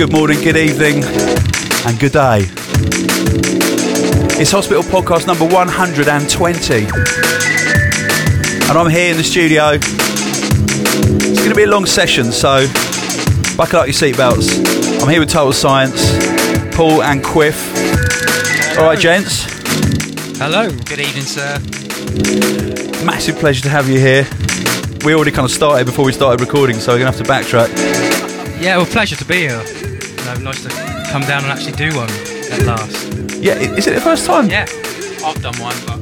Good morning, good evening, and good day. It's Hospital Podcast number 120. And I'm here in the studio. It's going to be a long session, so buckle up your seatbelts. I'm here with Total Science, Paul and Quiff. All right, gents. Hello. Good evening, sir. Massive pleasure to have you here. We already kind of started before we started recording, so we're going to have to backtrack. Yeah, well, pleasure to be here. No, nice to come down and actually do one at last. Yeah, is it the first time? Yeah, I've done one, but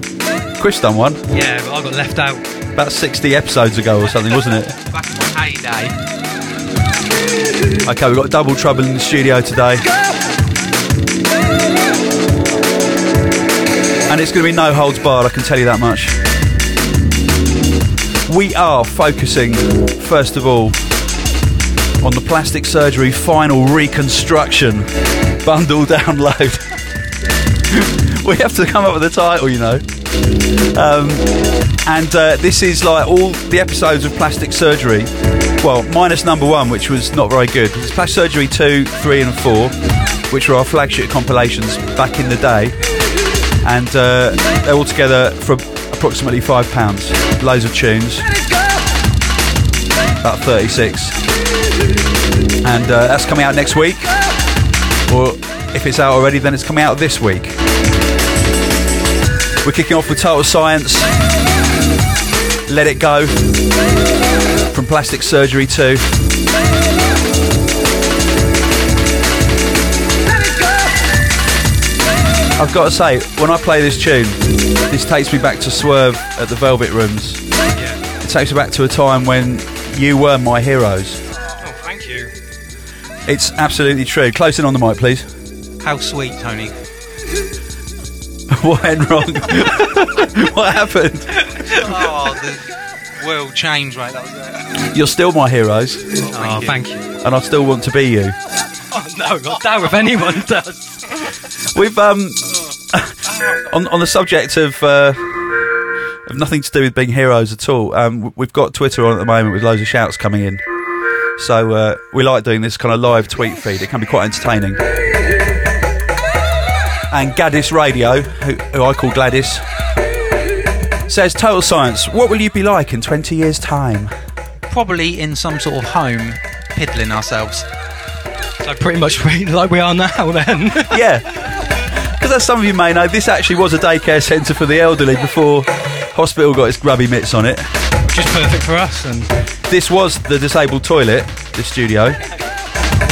Quiff's done one yeah, but I got left out about 60 episodes ago or something, wasn't it? back in my heyday. Okay, we've got double trouble in the studio today. And it's going to be no holds barred, I can tell you that much. We are focusing, first of all, on the plastic surgery final reconstruction bundle download. we have to come up with a title, you know. Um, and uh, this is like all the episodes of plastic surgery. Well, minus number one, which was not very good. It's plastic surgery two, three, and four, which were our flagship compilations back in the day. And uh, they're all together for approximately five pounds. Loads of tunes, about 36. And uh, that's coming out next week. Or if it's out already, then it's coming out this week. We're kicking off with Total Science. Let It Go from Plastic Surgery 2. I've got to say, when I play this tune, this takes me back to Swerve at the Velvet Rooms. Yeah. It takes me back to a time when you were my heroes. Oh, thank you. It's absolutely true. Close in on the mic, please. How sweet, Tony. what went wrong? what happened? Oh, the world changed, right? That was it. You're still my heroes, Oh, thank you. and I still want to be you. Oh no, I doubt if anyone does. We've um on on the subject of uh, of nothing to do with being heroes at all. Um, we've got Twitter on at the moment with loads of shouts coming in. So uh, we like doing this kind of live tweet feed. It can be quite entertaining. And Gaddis Radio, who, who I call Gladys, says Total Science. What will you be like in twenty years' time? Probably in some sort of home, piddling ourselves. So pretty much like we are now, then. Yeah. Because as some of you may know, this actually was a daycare centre for the elderly before hospital got its grubby mitts on it. Which is perfect for us, and This was the disabled toilet, the studio,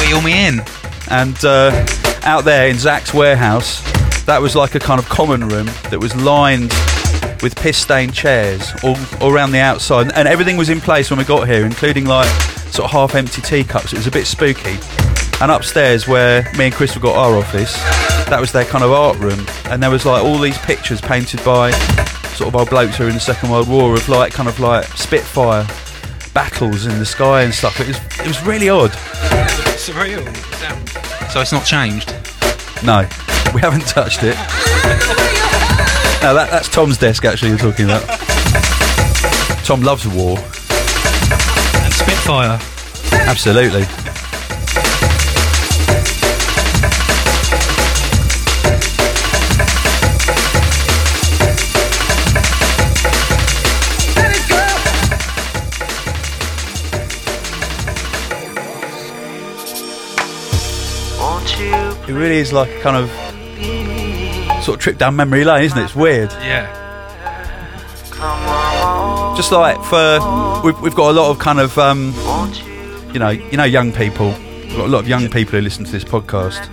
wheel me in. and uh, out there in Zach's warehouse, that was like a kind of common room that was lined with piss-stained chairs all, all around the outside, and everything was in place when we got here, including like sort of half-empty teacups. It was a bit spooky. And upstairs, where me and Chris have got our office, that was their kind of art room, and there was like all these pictures painted by sort of old blokes who were in the Second World War of like kind of like Spitfire battles in the sky and stuff. It was it was really odd. Surreal. So it's not changed. No, we haven't touched it. no, that, that's Tom's desk actually you're talking about. Tom loves war. And Spitfire. Absolutely. It really is like a kind of sort of trip down memory lane, isn't it? It's weird. Yeah. Just like for we've, we've got a lot of kind of um, you know you know young people. We've got a lot of young people who listen to this podcast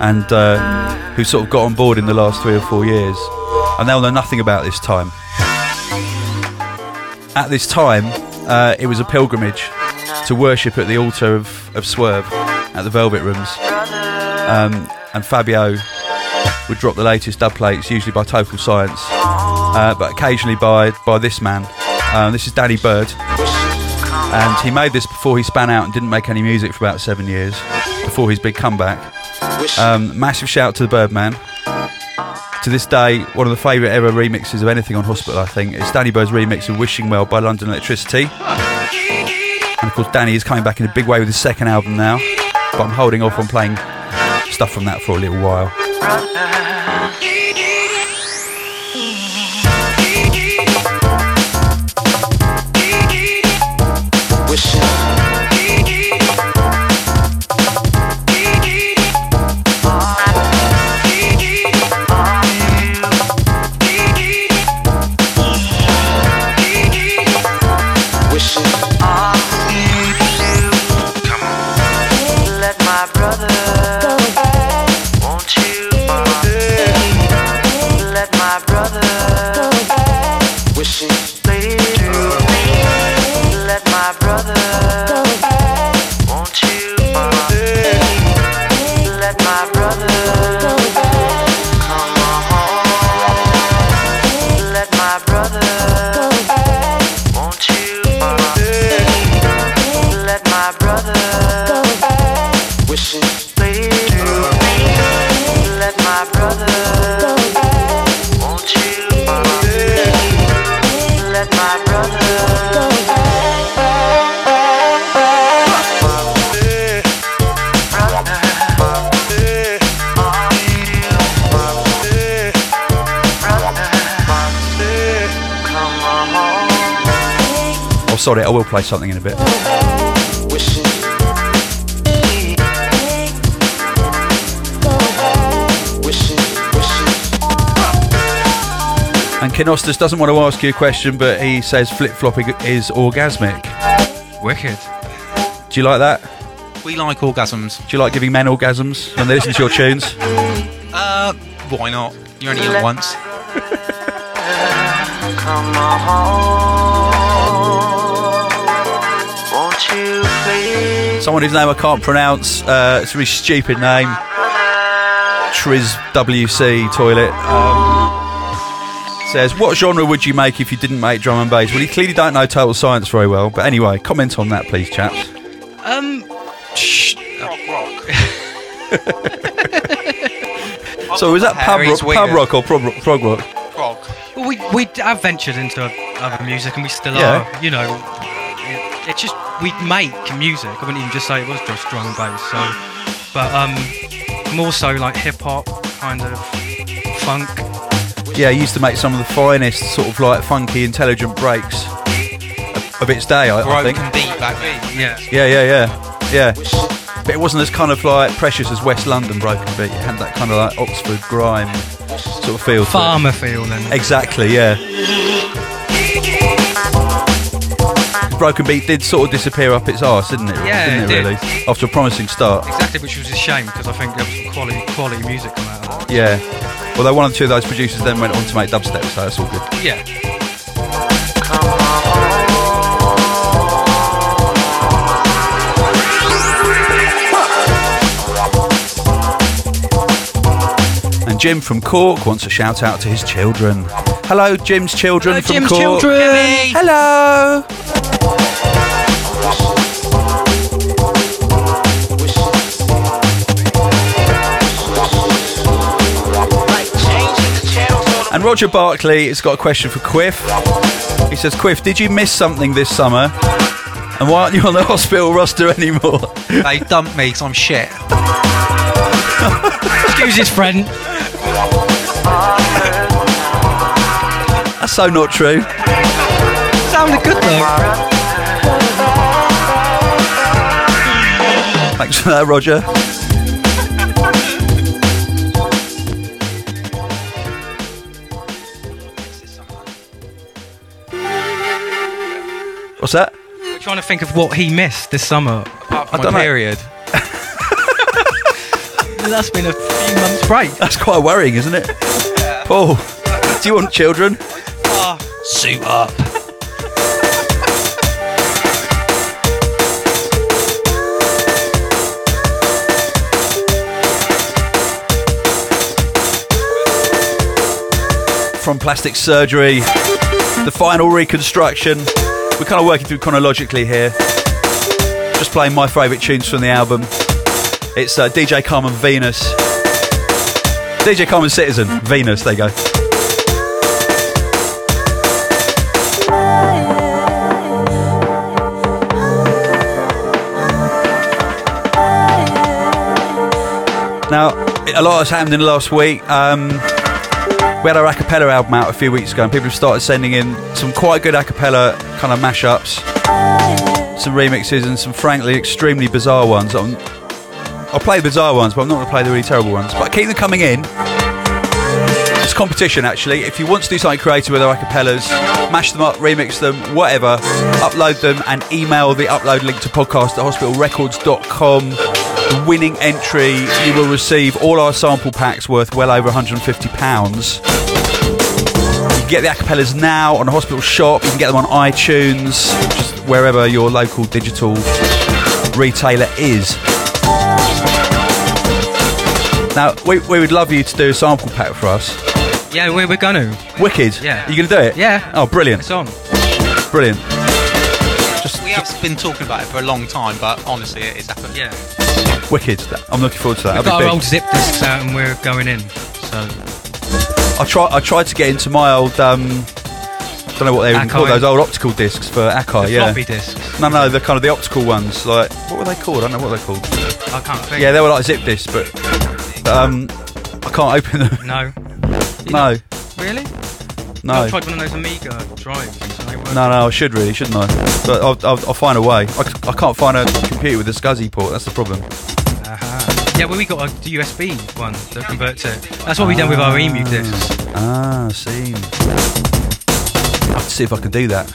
and uh, who sort of got on board in the last three or four years, and they'll know nothing about this time. At this time, uh, it was a pilgrimage to worship at the altar of, of Swerve at the Velvet Rooms, um, and Fabio would drop the latest dub plates, usually by Total Science, uh, but occasionally by by this man. Um, this is Danny Byrd, and he made this before he span out and didn't make any music for about seven years before his big comeback. Um, massive shout to the Birdman. To this day, one of the favourite ever remixes of anything on Hospital, I think, is Danny Byrd's remix of Wishing Well by London Electricity. And of course, Danny is coming back in a big way with his second album now, but I'm holding off on playing stuff from that for a little while. Sorry, I will play something in a bit. And Kinostas doesn't want to ask you a question, but he says flip flopping is orgasmic. Wicked. Do you like that? We like orgasms. Do you like giving men orgasms when they listen to your tunes? Uh, why not? You only get it once. Someone whose name I can't pronounce. Uh, it's a really stupid name. Triz WC toilet. Um, says, what genre would you make if you didn't make drum and bass? Well, you clearly don't know Total Science very well. But anyway, comment on that, please, chaps. Um, shh. So was that pub rock, Harry's pub rock or prog, prog rock? Well, we we have ventured into other music, and we still Yeah. are. You know, it, it's just we make music. I wouldn't even just say it was just drum and bass. So, but um, more so like hip hop, kind of funk. Yeah, he used to make some of the finest sort of like funky, intelligent breaks of, of its day. I, I think. Broken beat back then. Yeah. Yeah, yeah, yeah, yeah. But it wasn't as kind of like precious as West London broken beat. It had that kind of like Oxford grime sort of feel. Farmer feel then. Exactly, yeah. Broken Beat did sort of disappear up its arse, didn't it? Yeah, didn't it it, did. really? After a promising start. Exactly, which was a shame because I think there was some quality quality music come out of that. Yeah. Although one or two of those producers then went on to make dubstep, so that's all good. Yeah. And Jim from Cork wants a shout out to his children. Hello, Jim's children Hello, from Jim's Cork. children. Hello. And Roger Barkley has got a question for Quiff. He says, Quiff, did you miss something this summer? And why aren't you on the hospital roster anymore? They dumped me because I'm shit. Excuse his friend. That's so not true. Sounded good though. Thanks for that, Roger. What's that? We're trying to think of what he missed this summer. Apart I from don't my know. period. That's been a few months break. That's quite worrying, isn't it? Paul, do you want children? Ah, suit up. From plastic surgery, the final reconstruction. We're kind of working through chronologically here. Just playing my favourite tunes from the album. It's uh, DJ Carmen Venus. DJ Carmen Citizen, Venus, there you go. Now, a lot has happened in the last week. Um, we had our a cappella album out a few weeks ago, and people have started sending in some quite good a cappella kind of mashups, some remixes, and some frankly extremely bizarre ones. I'm, I'll play bizarre ones, but I'm not going to play the really terrible ones. But keep them coming in. It's competition, actually. If you want to do something creative with our acapellas, mash them up, remix them, whatever, upload them, and email the upload link to podcast at hospitalrecords.com. The winning entry, you will receive all our sample packs worth well over £150. You get the acapellas now on the hospital shop. You can get them on iTunes, just wherever your local digital retailer is. Now, we, we would love you to do a sample pack for us. Yeah, we're, we're gonna. Wicked. Yeah. You going to do it? Yeah. Oh, brilliant. It's on. Brilliant. Just, We have been talking about it for a long time, but honestly, it is happening. Yeah. Wicked. I'm looking forward to that. We've That'll got be our big. old zip discs out and we're going in. So I try. I tried to get into my old. Um, don't know what they even Akai. call those old optical discs for Akai. the yeah. floppy discs. No, no, the kind of the optical ones. Like what were they called? I don't know what they're called. I can't think. Yeah, they were like zip discs, but, but um, I can't open them. No. no, Really? no, I tried one of those Amiga drives. and they work. no, no. I should really, shouldn't I? But I'll, I'll, I'll find a way. I, c- I can't find a computer with a SCSI port. That's the problem. Yeah, well, we got a USB one that converts it. That's what we done with our emu discs. Ah, see. I have to see if I can do that.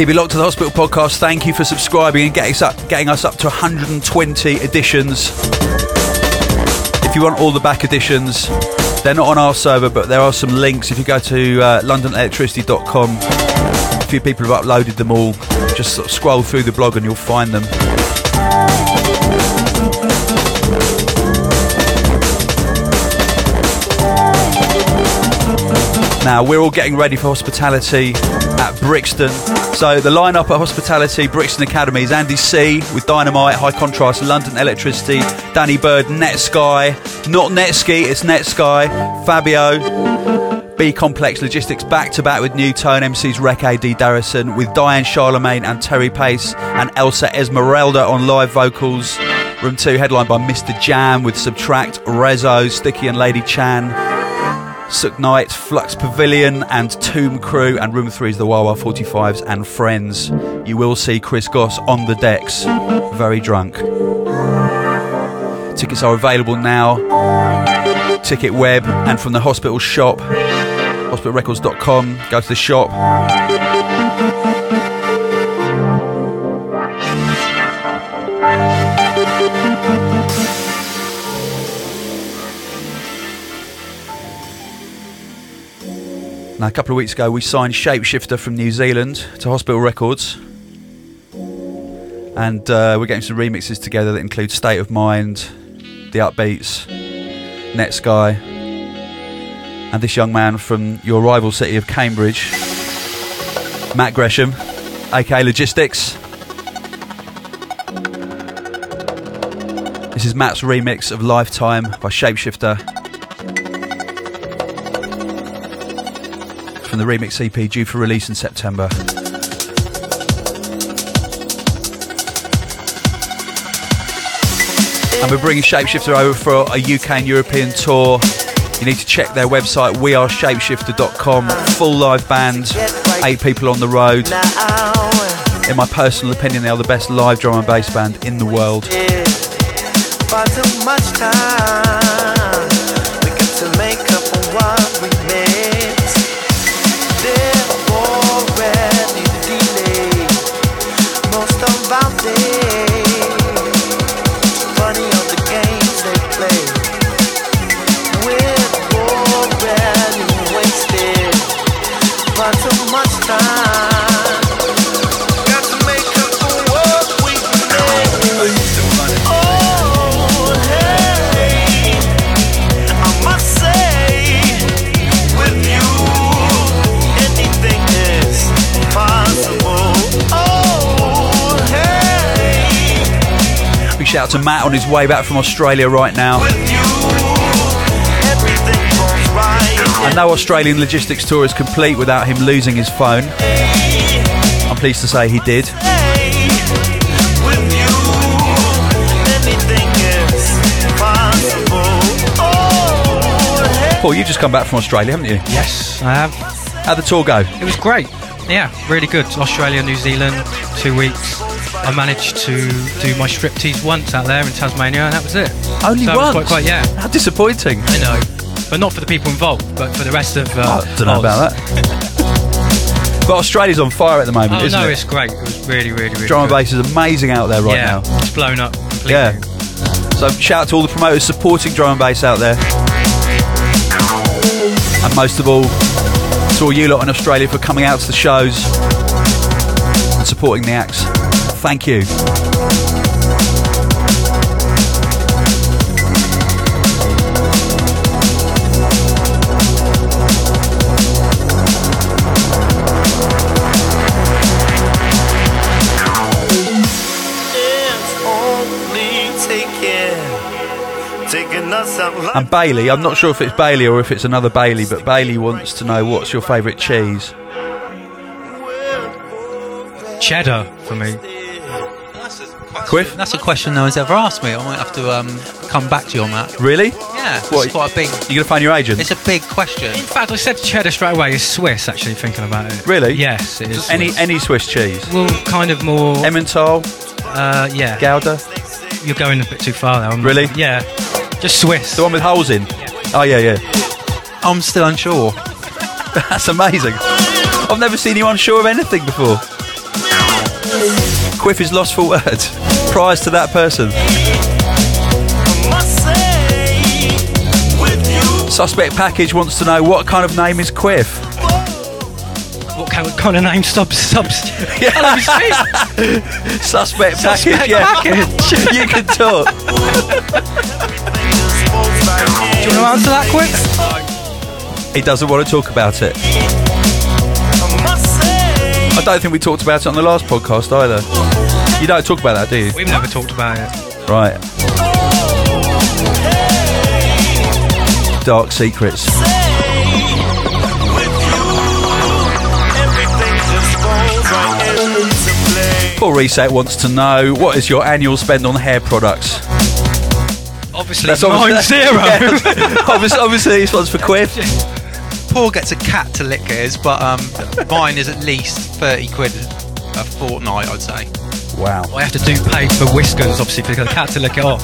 Keep it locked to the Hospital Podcast. Thank you for subscribing and getting us up, getting us up to 120 editions. If you want all the back editions, they're not on our server, but there are some links. If you go to uh, londonelectricity.com, a few people have uploaded them all. Just sort of scroll through the blog and you'll find them. Now we're all getting ready for hospitality at Brixton. So the lineup at Hospitality Brixton Academy is Andy C with Dynamite, High Contrast, London Electricity, Danny Byrd, Netsky, not Netsky, it's Netsky, Fabio, B Complex Logistics back to back with New Tone, MC's Rec AD Darrison with Diane Charlemagne and Terry Pace and Elsa Esmeralda on live vocals. Room 2 headlined by MistaJam with Subtract, Rezo, Sticky and Lady Chan. Sook Knight, Flux Pavilion, and Tomb Crew, and Room 3 is the Wah Wah 45s and Friends. You will see Chris Goss on the decks, very drunk. Tickets are available now. Ticket web and from the hospital shop, hospitalrecords.com. Go to the shop. Now, a couple of weeks ago, we signed Shapeshifter from New Zealand to Hospital Records. And uh, we're getting some remixes together that include State of Mind, The Upbeats, Netsky, and this young man from your rival city of Cambridge, Matt Gresham, aka Logistics. This is Matt's remix of Lifetime by Shapeshifter. From the remix EP due for release in September. And we're bringing Shapeshifter over for a UK and European tour. You need to check their website, weareshapeshifter.com. Full live band, eight people on the road. In my personal opinion, they are the best live drum and bass band in the world. Far too much time. We got to make up for what we. Shout out to Matt on his way back from Australia right now. with you, everything goes right. And no Australian logistics tour is complete without him losing his phone. I'm pleased to say he did. Hey, with you, anything is possible. Hey. Paul, you just come back from Australia, haven't you? Yes, I have. How'd the tour go? It was great. Yeah, really good. Australia, New Zealand, two weeks. I managed to do my striptease once out there in Tasmania, and that was it. Only so once? Quite, quite, yeah. How disappointing. I know, but not for the people involved, but for the rest of. Uh, I don't know Oz. about that. but Australia's on fire at the moment, Oh isn't it? no, it's great. It was really, really, really. Drum and bass is amazing out there right yeah, now. it's blown up completely. Yeah. So shout out to all the promoters supporting drum and bass out there. And most of all, to all you lot in Australia for coming out to the shows and supporting the acts. Thank you. It's only taking, taking us out like And Bailey, I'm not sure if it's Bailey or if it's another Bailey, but Bailey wants to know what's your favourite cheese. Cheddar for me. Quiff? That's a question no one's ever asked me. I might have to um, come back to you on that. Really? Yeah, What? it's quite a big. You gonna find your agent? It's a big question. In fact, I said to cheddar straight away. It's Swiss, actually, thinking about it. Really? Yes, it is. Any Swiss. any Swiss cheese? Well, kind of more. Emmental, uh, yeah, Gouda, you're going a bit too far there. I'm- Really? Yeah, just Swiss. the one with holes in. Oh yeah, yeah. I'm still unsure. That's amazing. I've never seen you unsure of anything before. Quiff is lost for words. Prize to that person. must say, with you. Suspect Package wants to know what kind of name is Quiff. What kind of, kind of name subs subs? Suspect Package, Suspect yeah. Package. you can talk. Do you want to answer that quick? He doesn't want to talk about it. I don't think we talked about it on the last podcast either. You don't talk about that, do you? We've never talked about it. Right. Dark secrets. Paul Reset wants to know what is your annual spend on hair products? Obviously, That's mine obviously- zero. Yeah. obviously, obviously, this one's for Quiff. Paul gets a cat to lick his, but um, mine is at least 30 quid a fortnight, I'd say. Wow. I have to do pay for whiskers, obviously, for the cat to lick it off.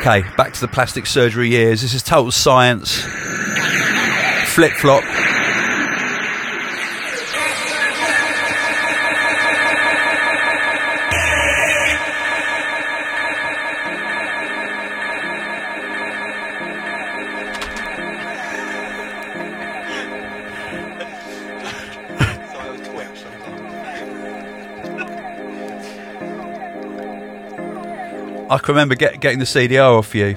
Okay, back to the plastic surgery years. This is total science. Flip flop. I can remember get, getting the CDR off you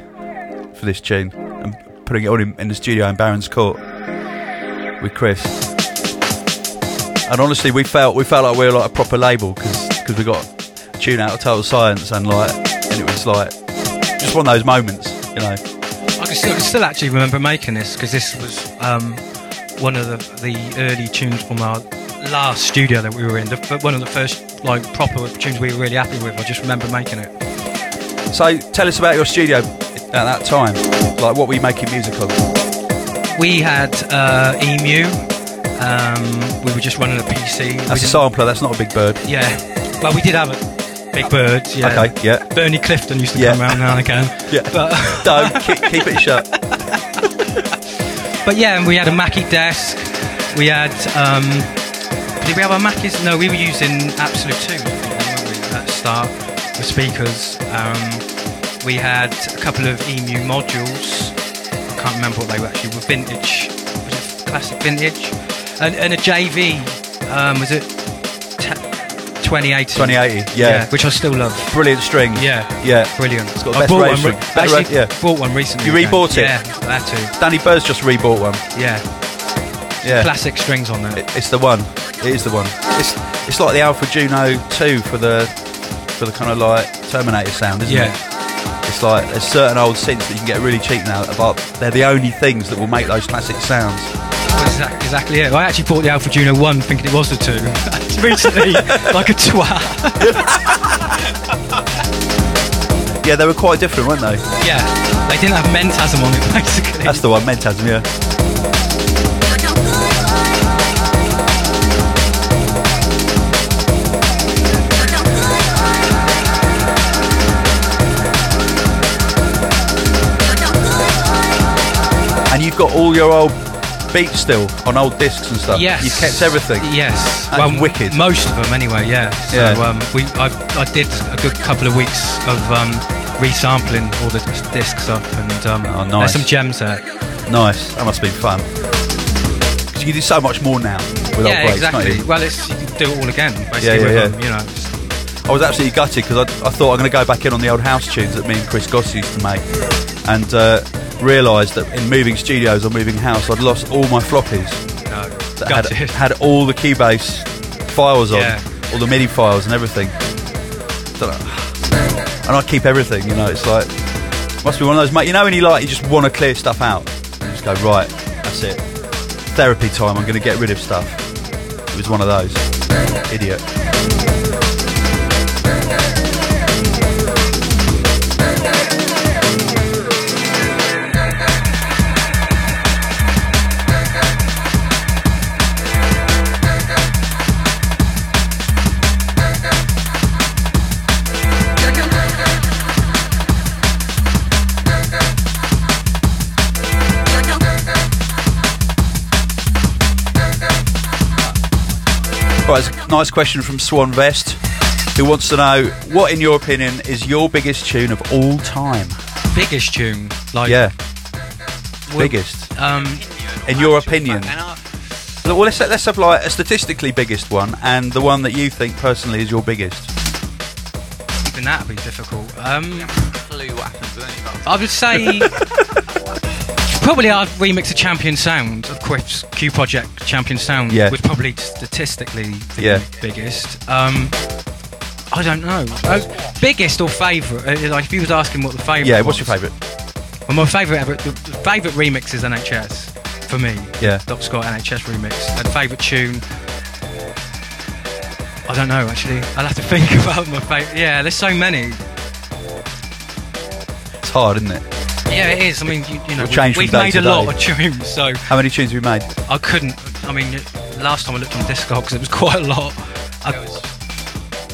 for this tune and putting it on in, in the studio in Barons Court with Chris. And honestly, we felt we felt like we were like a proper label because we got a tune out of Total Science and like and it was like just one of those moments, you know. I can still, I can still actually remember making this because this was um, one of the, the early tunes from our last studio that we were in. The, one of the first like proper tunes we were really happy with. I just remember making it. So tell us about your studio at that time. Like what were you making music on? We had uh, Emu. Um, we were just running a PC. That's a sampler. That's not a big bird. Yeah. Well, we did have a Big Bird. Yeah. Okay, yeah. Bernie Clifton used to Yeah. come around now and again. Yeah. But Don't keep, keep it shut. but yeah, and we had a Mackie desk. We had. Um, did we have our Mackies? No, we were using Absolute 2 I think, weren't we, at start with speakers. Um, we had a couple of EMU modules. I can't remember what they were actually. Were vintage, classic vintage, and, and a JV. Um, was it ta 2080? 2080, yeah. which I still love. Brilliant string. Yeah, Yeah. brilliant. It's got the I best bought one. Re- Better actually, rate- yeah. bought one recently. You again. rebought it? Yeah, that too. Danny Byrd's just rebought one. Yeah, Yeah. classic strings on there. It- It's the one. It is the one. It's it's like the Alpha Juno 2 for the for the kind of like Terminator sound, isn't Yeah. it? It's like there's certain old synths that you can get really cheap now, but they're the only things that will make those classic sounds. That's exac- exactly it. I actually bought the Alpha Juno 1 thinking it was the 2. Recently, like a twat. Yeah, they were quite different, weren't they? Yeah, they didn't have Mentasm on it, basically. That's the one, Mentasm, yeah. And you've got all your old beats still on old discs and stuff. Yes. You've kept everything. Yes. That's wicked. Most of them, anyway. Yeah. So Yeah. Um, we, I, I did a good couple of weeks of um, resampling all the discs up, and um, Oh, nice. there's some gems there. Nice. That must have been fun. 'Cause you can do so much more now with yeah, old breaks, can't exactly. you? Well, it's you can do it all again, basically. Yeah, yeah, with yeah. them, you know. I was absolutely gutted because I, I thought I'm going to go back in on the old house tunes that me and Chris Goss used to make, and uh, realised that in moving studios or moving house, I'd lost all my floppies no, that had, gutted. had all the Cubase files on, Yeah. all the MIDI files and everything. And I keep everything, you know. It's like must be one of those, mate. You know when you like you just want to clear stuff out, and just go right. That's it. Therapy time. I'm going to get rid of stuff. It was one of those. Idiot. Right, it's a nice question from Swan Vest, who wants to know what, in your opinion, is your biggest tune of all time? biggest tune, like Yeah, biggest. Um, In your opinion. Well, let's let's have like a statistically biggest one, and the one that you think personally is your biggest. even that'd be difficult. Um, clue what happens with I would say probably our remix of Champion Sound of Quiff's Q Project Champion Sound Yeah. was probably statistically the Yeah. biggest. Um, I don't know. Uh, biggest or favourite? Uh, like if you was asking what the favourite. Yeah, what's your was. favourite? Well, my favourite ever, the, the favourite remix is NHS for me. Yeah. Doc Scott NHS remix. And favourite tune. I don't know actually. I'll have to think about my favourite. Yeah, there's so many. It's hard, isn't it? Yeah, it is. I mean, you, you know, It'll change we've day made to a lot day. of tunes, so How many tunes have we made? I couldn't. I mean, last time I looked on Discogs, it was quite a lot. I,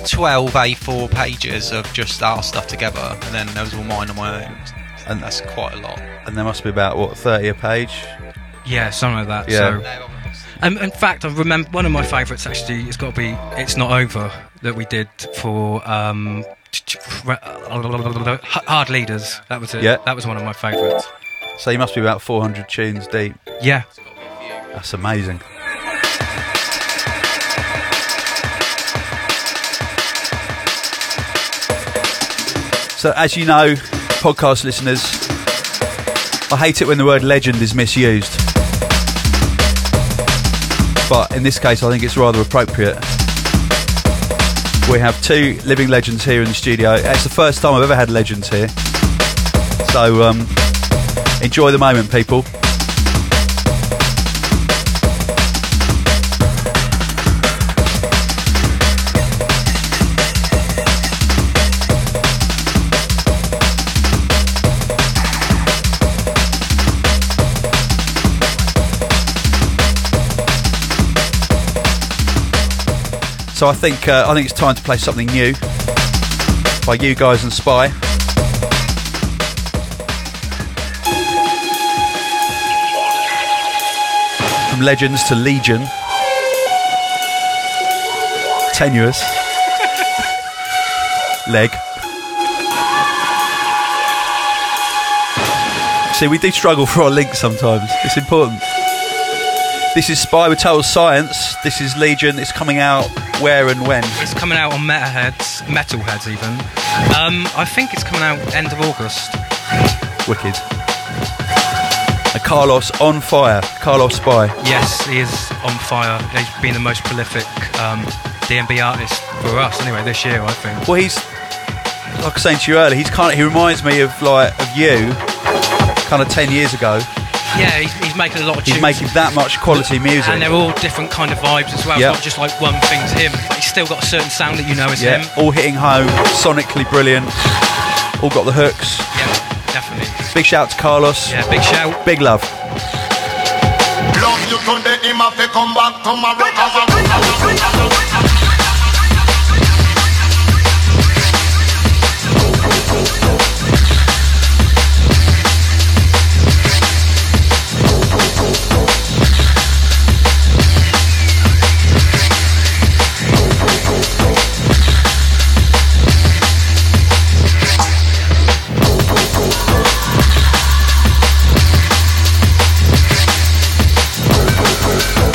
12 A4 pages of just our stuff together, and then there was all mine on my own. And- that's quite a lot. And there must be about what thirty a page. yeah, something like that. Yeah. So, and in fact, I remember one of my favourites actually. It's got to be "It's Not Over" that we did for um, Hard Leaders. That was it. Yeah. That was one of my favourites. So you must be about four hundred tunes deep. Yeah. That's amazing. So, as you know, podcast listeners, I hate it when the word legend is misused. But in this case, I think it's rather appropriate. We have two living legends here in the studio. It's the first time I've ever had legends here. So, um, enjoy the moment, people. So I think uh, I think it's time to play something new by you guys and Spy. from Legends to Legion. Tenuous. Leg. See, we do struggle for our links sometimes. It's important. This is Spy with Total Science. This is Legion. It's coming out where and when? It's coming out on Metalheadz, Metalheadz even. Um, I think it's coming out end of August. Wicked. And Carlos on fire. Carlos Spy. Yes, he is on fire. He's been the most prolific um, DMB artist for us anyway this year, I think. Well, he's like I was saying to you earlier. He's kind of he reminds me of like of you, kind of ten years ago. Yeah, he's, he's making a lot of He's making that much quality music. and they're all different kind of vibes as well. Yeah. It's not just like one thing's him. He's still got a certain sound that you know is yeah, him. all hitting home, sonically brilliant. All got the hooks. Yeah, definitely. Big shout to Carlos. Yeah, big shout. Big love. Love you today, him have to come back tomorrow.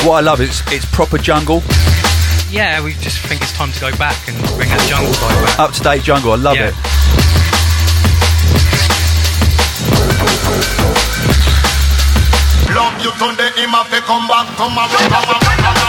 What I love is it's proper jungle, Yeah, we just think it's time to go back and bring that jungle vibe back. up to date jungle. I love Yeah. it. Love you today, him have to come back tomorrow. Love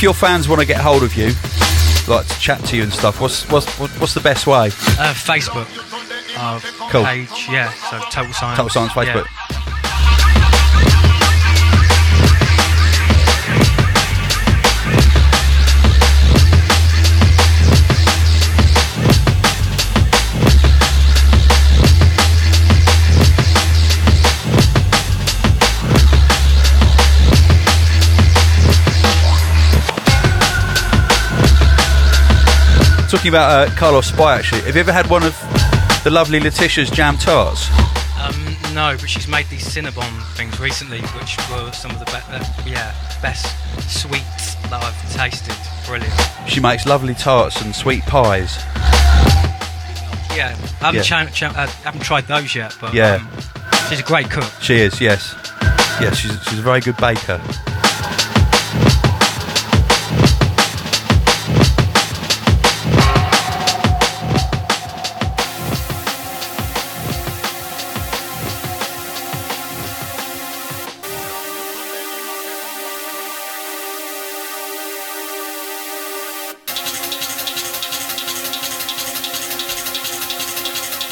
if your fans want to get hold of you, like to chat to you and stuff, what's what's what's the best way? Uh, Facebook. Uh, Cool. Page, yeah. So Total Science. Total Science Facebook. Yeah. Talking about uh, Carlos Spy, actually, have you ever had one of the lovely Letitia's jam tarts? Um, no, but she's made these Cinnabon things recently, which were some of the be- uh, yeah best sweets that I've tasted. Brilliant. She makes lovely tarts and sweet pies. Yeah, I haven't, Yeah. cha- cha- uh, haven't tried those yet, but Yeah. um, she's a great cook. She is, yes. Yes, she's, she's a very good baker.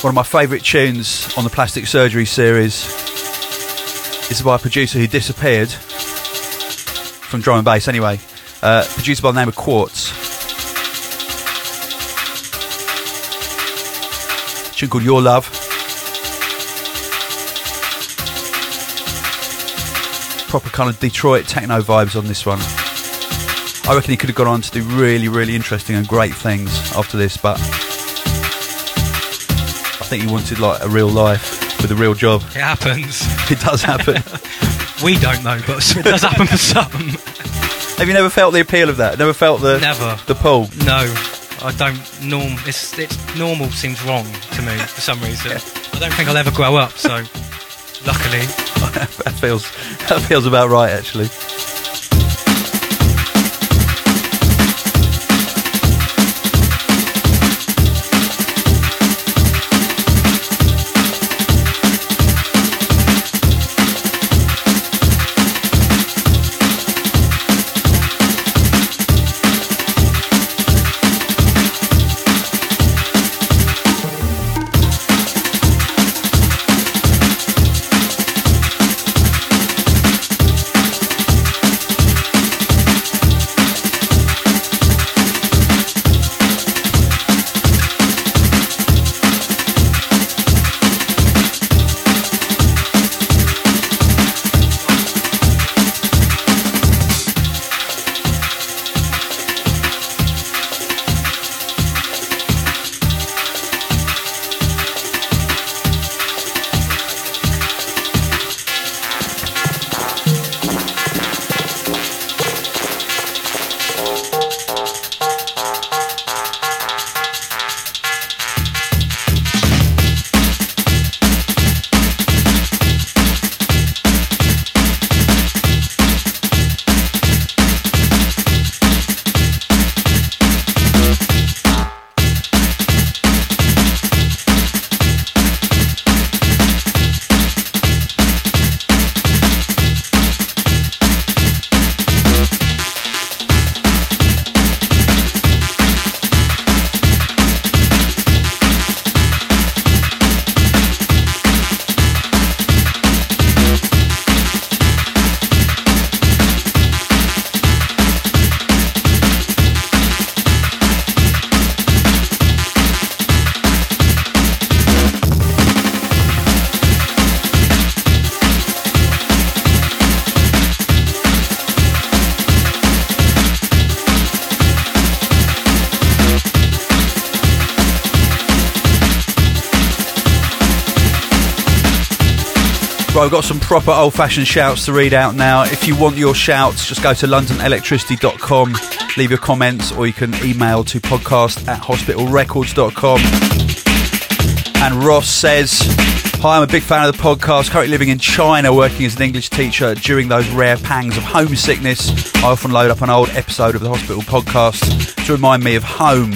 One of my favourite tunes on the Plastic Surgery series is by a producer who disappeared from drum and bass anyway. Uh, producer by the name of Quartz. tune called Your Love. Proper kind of Detroit techno vibes on this one. I reckon he could have gone on to do really, really interesting and great things after this, but think he wanted like a real life with a real job. It happens. It does happen. We don't know, but it does happen for some. Have you never felt the appeal of that? Never felt the Never. the pull? No, I don't. Norm. It's it's normal seems wrong to me for some reason. I don't think I'll ever grow up. So, luckily, that feels that feels about right actually. We've got some proper old fashioned shouts to read out now. If you want your shouts, just go to londonelectricity.com, leave your comments, or you can email to podcast at hospitalrecords.com. And Ross says, Hi, I'm a big fan of the podcast. Currently living in China, working as an English teacher. During those rare pangs of homesickness, I often load up an old episode of the hospital podcast to remind me of home.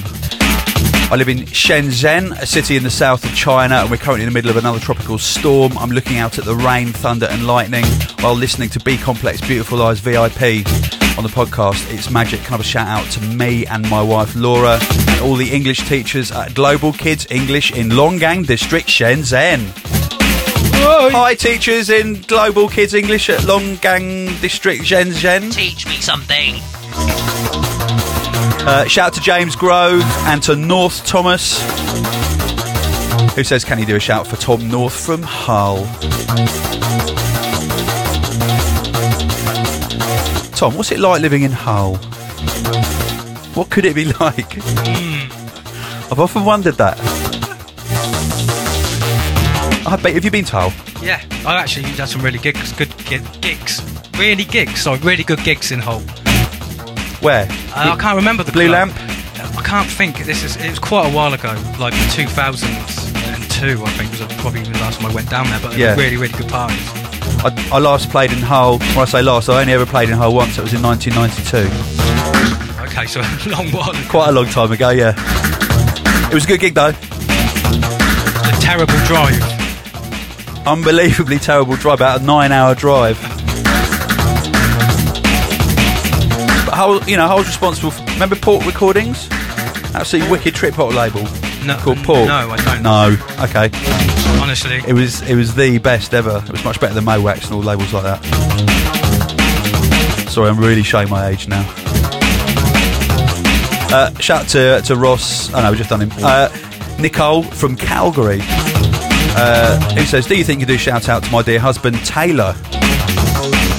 I live in Shenzhen, a city in the south of China, and we're currently in the middle of another tropical storm. I'm looking out at the rain, thunder, and lightning while listening to B Complex Beautiful Eyes VIP on the podcast. It's magic. Kind of a shout out to me and my wife Laura and all the English teachers at Global Kids English in Longgang District, Shenzhen. Hi, teachers in Global Kids English at Longgang District, Shenzhen. Teach me something. Uh, shout out to James Grove and to North Thomas, who says, Can you do a shout for Tom North from Hull? Tom, what's it like living in Hull? What could it be like? I've often wondered that. I bet, have you been to Hull? yeah, I actually had some really gigs, good gigs, really gigs. Sorry, really good gigs in Hull. Where? Uh, I can't remember the Blue club. Lamp? I can't think. This is. It was quite a while ago, like 2002. I think was probably the last time I went down there. But Yeah. really, really good parties. I, I last played in Hull. When I say last, I only ever played in Hull once. It was in 1992. Okay, so a long while. ago. Quite a long time ago, yeah. It was a good gig though. A terrible drive. Unbelievably terrible drive, about a nine-hour drive. Hull, you know, I was responsible for. Remember Port Recordings? Absolutely wicked trip hop label. No, called Port. No, I don't. No. Okay. Honestly. It was it was the best ever. It was much better than Mo Wax and all labels like that. Sorry, I'm really showing my age now. Uh, shout out to to Ross. Oh no, we just done him. Uh, Nicole from Calgary. Uh, who says, "Do you think you do shout out to my dear husband Taylor?"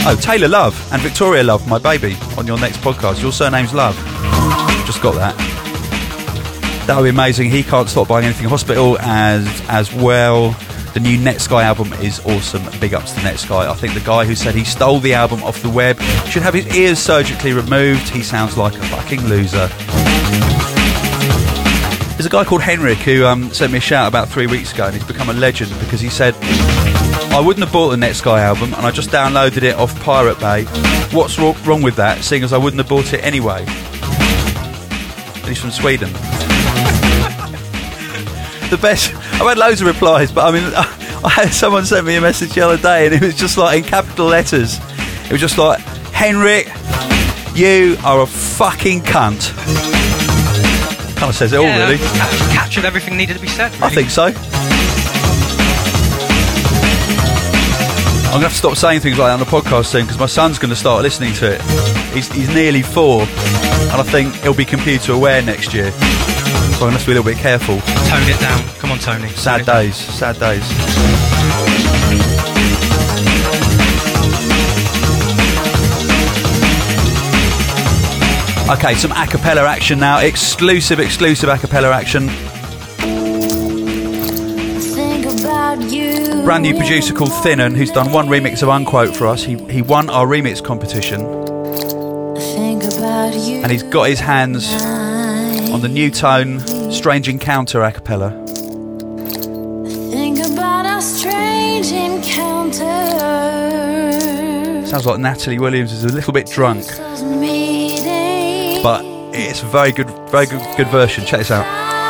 Oh, Taylor Love and Victoria Love, my baby, on your next podcast. Your surname's Love. Just got that. That would be amazing. He can't stop buying anything hospital as as well. The new Netsky album is awesome. Big ups to Netsky. I think the guy who said he stole the album off the web should have his ears surgically removed. He sounds like a fucking loser. There's a guy called Henrik who um, sent me a shout about three weeks ago, and he's become a legend because he said, "I wouldn't have bought the Netsky album, and I just downloaded it off Pirate Bay. What's wrong with that? Seeing as I wouldn't have bought it anyway." And he's from Sweden the best. I've had loads of replies, but I mean, I had someone sent me a message the other day, and it was just like in capital letters. It was just like, Henrik, you are a fucking cunt. Kind of says it all, really. cap- captured everything needed to be said. I think so. I'm going to have to stop saying things like that on the podcast soon because my son's going to start listening to it. He's, he's nearly four, and I think he'll be computer aware next year. So I'm going to have to be a little bit careful. Tone it down. Come on, Tony. Sad Tony. days, sad days. Okay, some a cappella action now. Exclusive, exclusive a cappella action. Think about you. Brand new producer called Thinnan, who's done one remix of Unquote for us. He, he won our remix competition, Think about you. and he's got his hands on the new tone Strange Encounter a cappella. Think about our strange encounter. Sounds like Natalie Williams is a little bit drunk, but it's a very good, very good, good version. Check this out.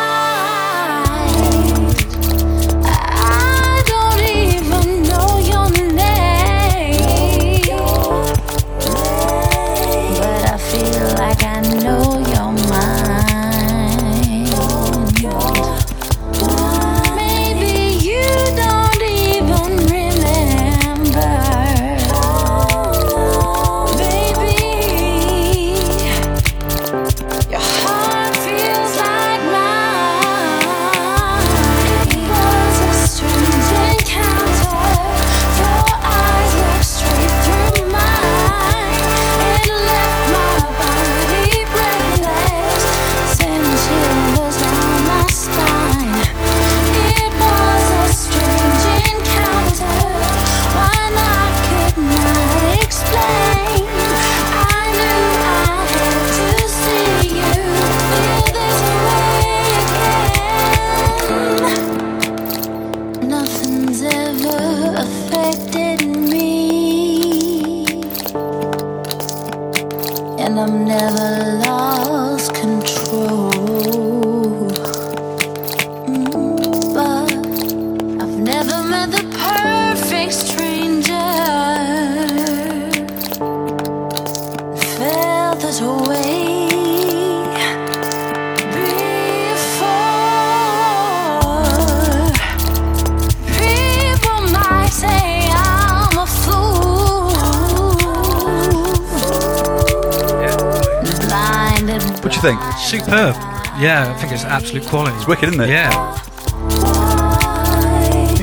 Superb. Yeah, I think it's absolute quality. It's wicked, isn't it? Yeah.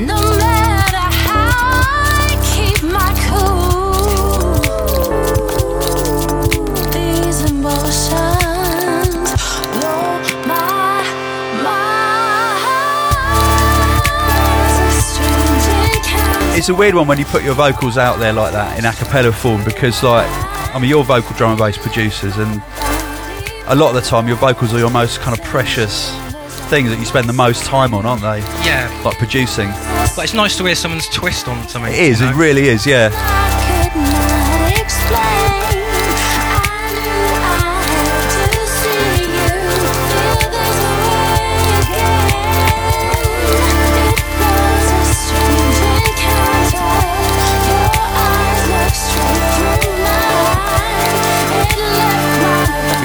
No matter how I keep my cool, these emotions blow my mind. It's a. It's a weird one when you put your vocals out there like that in a cappella form because, like, I mean, you're vocal drum and bass producers, and a lot of the time your vocals are your most kind of precious things that you spend the most time on, aren't they? Yeah. Like producing. But it's nice to hear someone's twist on something. It is, you it really is, yeah.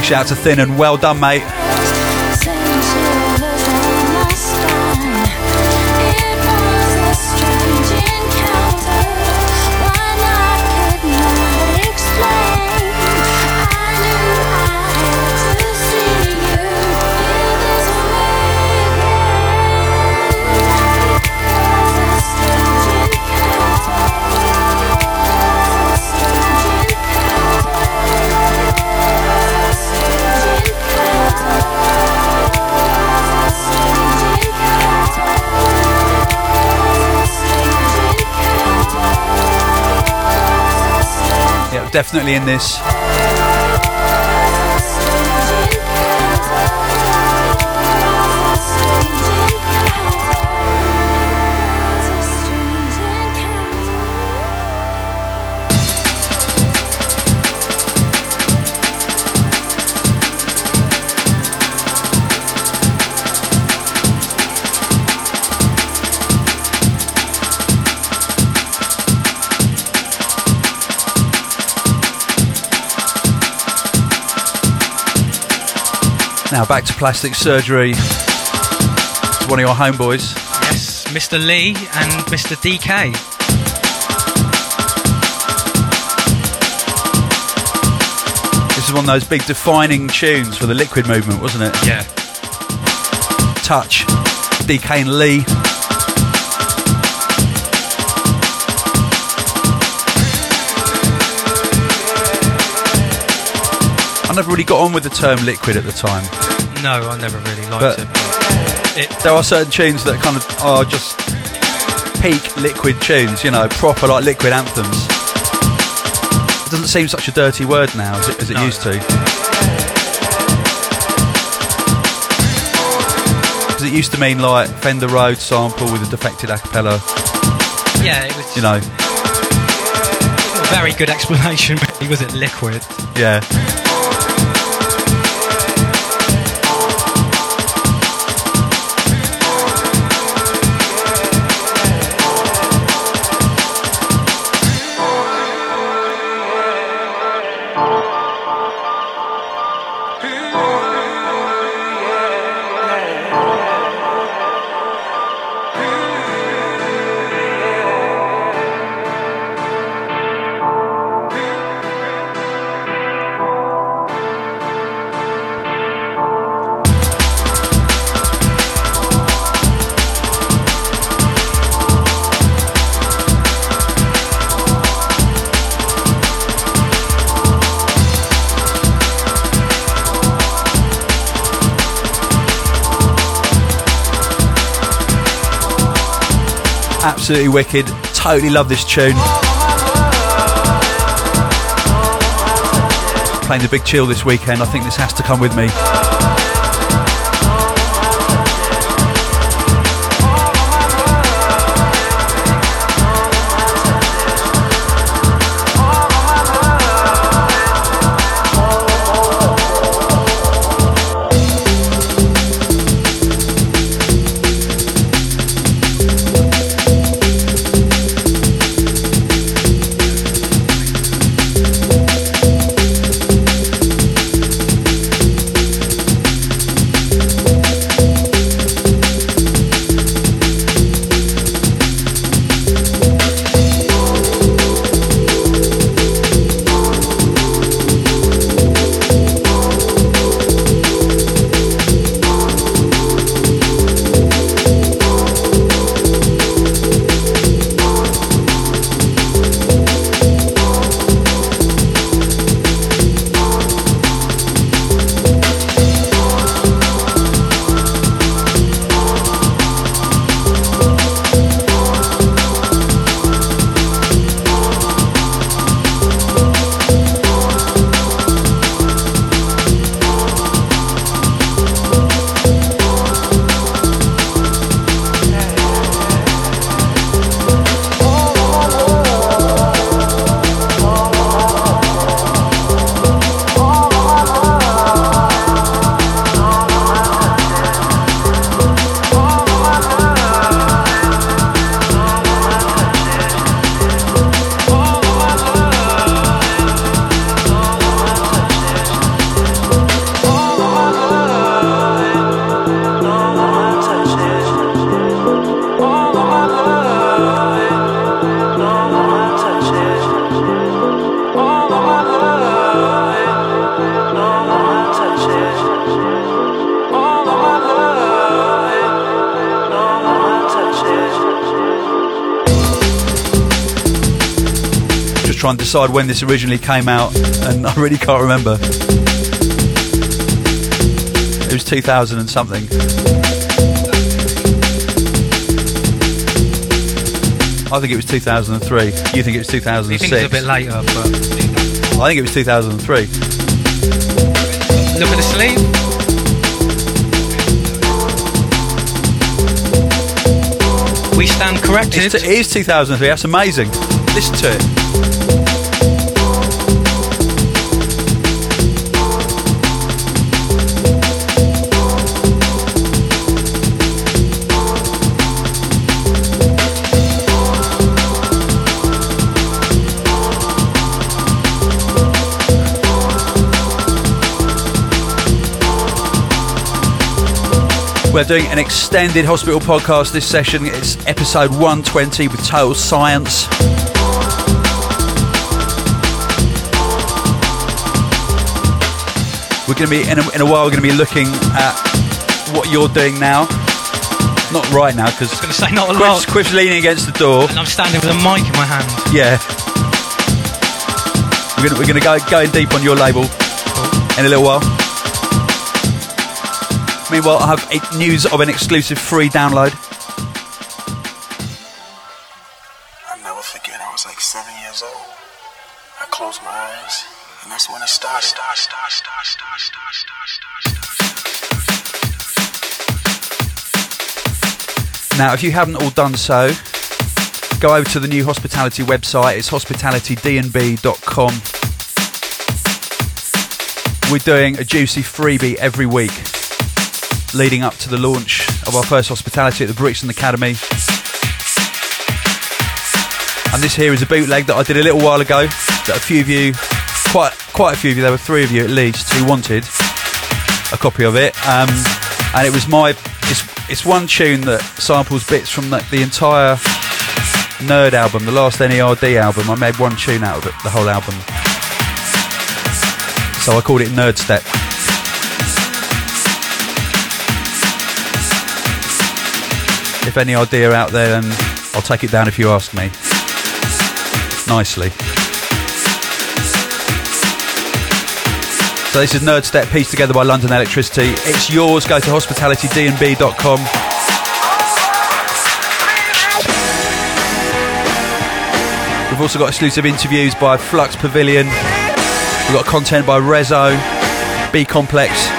Shout out to Thin and well done, mate. Definitely in this. Now back to plastic surgery. It's one of your homeboys. Yes, Mr. Lee and Mr. DK. This is one of those big defining tunes for the liquid movement, wasn't it? Yeah. Touch, DK and Lee. Never really got on with the term liquid at the time. No, I never really liked But- it. But it, There are certain tunes that kind of are just peak liquid tunes, you know, proper like liquid anthems. It doesn't seem such a dirty word now as it, as it No. used to. Because it used to mean like Fender Rhodes sample with a defected acapella. yeah, it was you know. very good explanation. Really, was it liquid? Yeah. Absolutely wicked. Totally love this tune. Playing the big chill this weekend. I think this has to come with me. Decide when this originally came out, and I really can't remember. It was 2000 and something. I think it was 2003. You think it was 2006? You think 2006? it's a bit later, but I think it was 2003. Look at the sleeve. We stand corrected. It's it is 2003. That's amazing. Listen to it. We're doing an extended hospital podcast this session. It's episode 120 with Total Science. We're going to be, in a, in a while, we're going to be looking at what you're doing now. Not right now, because going to say not a lot. Quiff's, Quiff's leaning against the door. And I'm standing with a mic in my hand. Yeah. We're gonna, we're gonna go going deep on your label in a little while. Meanwhile, I have news of an exclusive free download. I'll never forget, I was like seven years old. I closed my eyes, and that's when it started. Start, start, start, start, start, start, start, start. Now, if you haven't all done so, go over to the new hospitality website. It's hospitalitydnb.com. We're doing a juicy freebie every week leading up to the launch of our first hospitality at the Brixton Academy. And this here is a bootleg that I did a little while ago that a few of you, quite quite a few of you, there were three of you at least, who wanted a copy of it. Um, and it was my, it's, it's one tune that samples bits from the, the entire Nerd album, the last NERD album. I made one tune out of it, the whole album. So I called it Nerd Step. If any idea out there, then I'll take it down if you ask me. Nicely. So this is Nerd Step, pieced together by London Electricity. It's yours. Go to hospitalitydnb.com. We've also got exclusive interviews by Flux Pavilion. We've got content by Reso, B Complex.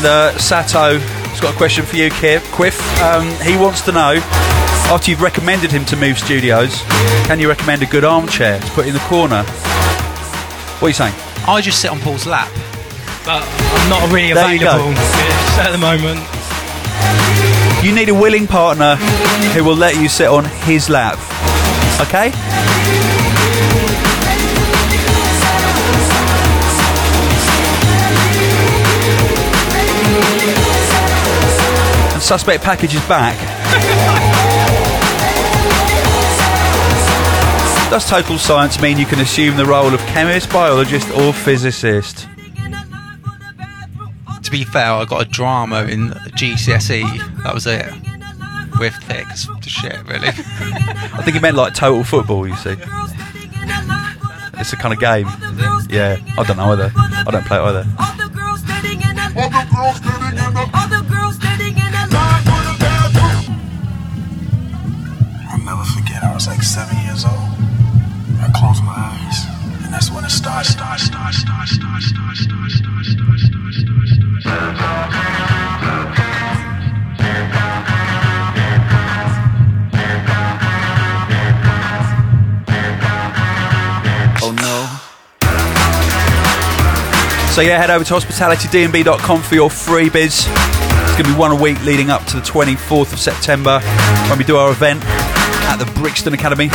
And uh, Sato has got a question for you, Kip. Quiff. Um, he wants to know, after you've recommended him to Move Studios, can you recommend a good armchair to put in the corner? What are you saying? I just sit on Paul's lap. But I'm not really There available at the moment. You need a willing partner who will let you sit on his lap. Okay? Suspect package is back. Does total science mean you can assume the role of chemist, biologist, or physicist? To be fair, I got a drama in GCSE. That was it. With thick as shit, really. I think he meant like total football, you see. It's a kind of game. Yeah, I don't know either. I don't play it either. So yeah, head over to hospitalitydnb.com for your freebies. It's going to be one a week leading up to the 24th of September when we do our event at the Brixton Academy.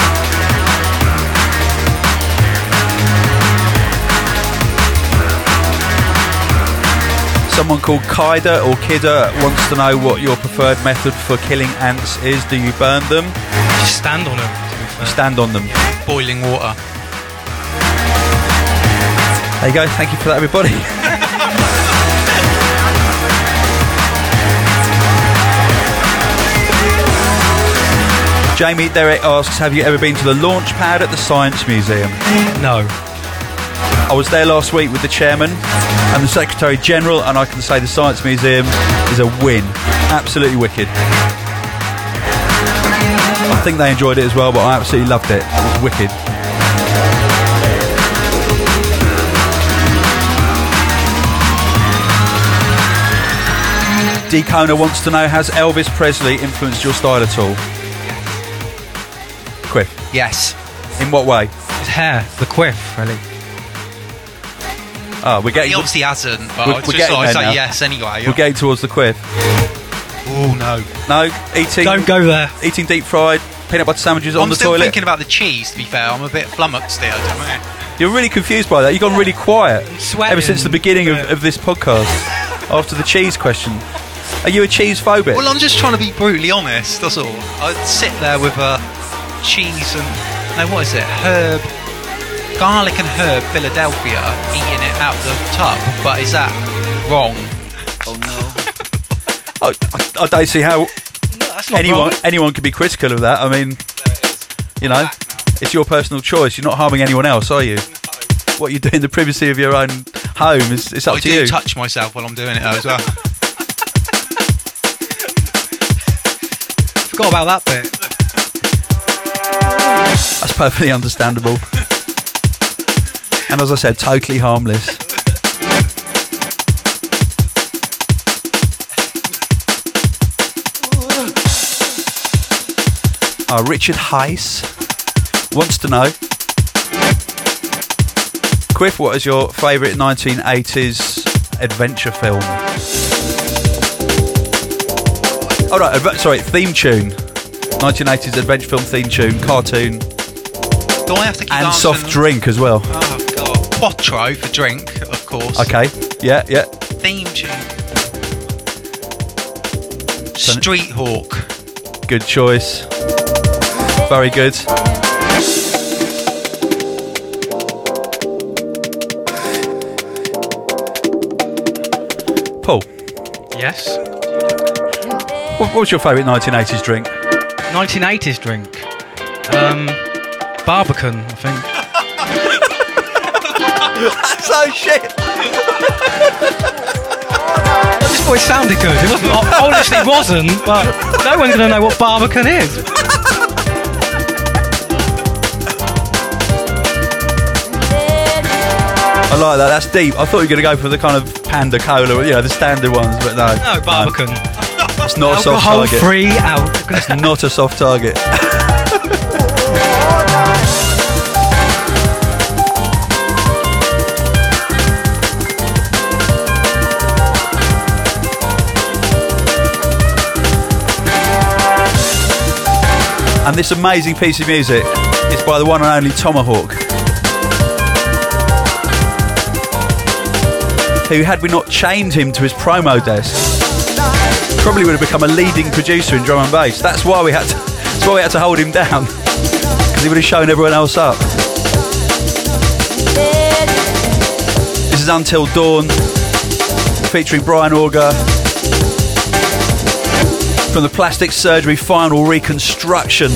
Someone called Kaida or Kidda wants to know what your preferred method for killing ants is. Do you burn them? Just stand on them. to be fair. Stand on them. Boiling water. There you go. Thank you for that, everybody. Jamie Derek asks, "Have you ever been to the launch pad at the Science Museum?" No. I was there last week with the chairman and the secretary general, and I can say the Science Museum is a win. Absolutely wicked. I think they enjoyed it as well, but I absolutely loved it. It was wicked. D. Kona wants to know Has Elvis Presley influenced your style at all? Quiff. Yes. In what way? His hair, the quiff, really. Oh, we're getting, He obviously hasn't, but We're- we're just getting there now. yes anyway. we're getting towards the quiff. oh no. No, eating. Don't go there. Eating deep fried peanut butter sandwiches on the toilet. I'm still thinking about the cheese. To be fair, I'm a bit flummoxed here. don't I? You're really confused by that. You've gone really quiet ever since the beginning of, of this podcast. after the cheese question, are you a cheese phobic? Well, I'm just trying to be brutally honest. That's all. I'd sit there with a cheese and no, what is it? Herb, garlic and herb Philadelphia, eating it out the tub. But is that wrong? Oh I, I, I don't see how That's not anyone wrong. anyone could be critical of that. I mean, you know, it's your personal choice. You're not harming anyone else, are you? What you do in the privacy of your own home is it's up I to do you. touch myself while I'm doing it though, as well. Forgot about that bit. That's perfectly understandable. and as I said, totally harmless. Uh, Richard Heiss wants to know Quiff, what is your favourite 1980s adventure film? Oh, right, sorry, theme tune. 1980s adventure film theme tune, cartoon, Do I have to keep and answering soft them? drink as well. Oh god, Quatro for drink, of course. Okay, yeah, yeah. Theme tune. Street Hawk. Good choice. Very good. Paul, Yes. What, what was your favourite 1980s drink? 1980s drink. Um, Barbican, I think. That's So shit. this just thought it sounded good. It wasn't. Honestly, it wasn't. But no one's gonna know what Barbican is. I like that. That's deep. I thought you were going to go for the kind of panda cola, you know, the standard ones, but no. No, Barbican. It's not a soft Alcohol target. free out. It's not a soft target. And this amazing piece of music is by the one and only Tomahawk. Who, had we not chained him to his promo desk, probably would have become a leading producer in drum and bass. That's why we had to, that's why we had to hold him down because he would have shown everyone else up. This is Until Dawn, featuring Brian Auger from the Plastic Surgery Final Reconstruction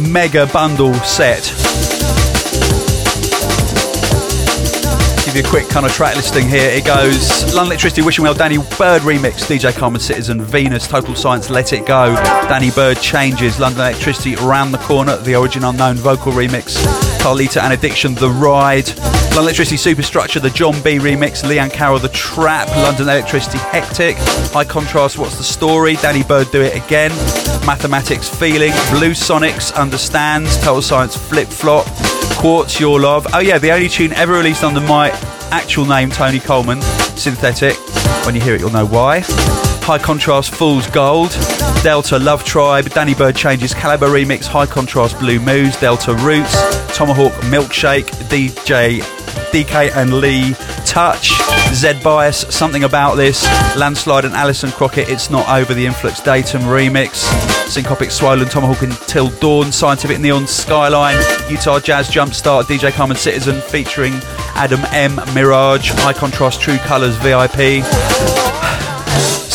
Mega Bundle Set. Give you a quick kind of track listing here. It goes London Electricity, Wishing Well, Danny Byrd remix, DJ Carmen Citizen, Venus, Total Science, Let It Go, Danny Byrd changes, London Electricity, Around the Corner, the Origin Unknown vocal remix, Carlito and Addiction, The Ride, London Electricity Superstructure, the John B remix, Leanne Carroll, The Trap, London Electricity Hectic, High Contrast, What's the Story, Danny Byrd, Do It Again, Mathematics Feeling, Blue Sonics, Understands, Total Science Flip Flop, Quartz, Your Love. Oh yeah, the only tune ever released under my actual name, Tony Coleman, Synthetic. When you hear it, you'll know why. High Contrast Fool's Gold, Delta Love Tribe, Danny Byrd Changes Calibre Remix, High Contrast Blue Moose, Delta Roots, Tomahawk Milkshake, DJ DK and Lee Touch, Z Bias, Something About This, Landslide and Alison Crockett, It's Not Over, the Influx Datum Remix, Syncopic Swollen, Tomahawk Until Dawn, Scientific Neon Skyline, Utah Jazz Jumpstart, DJ Carmen Citizen featuring Adam M, Mirage, High Contrast True Colours VIP,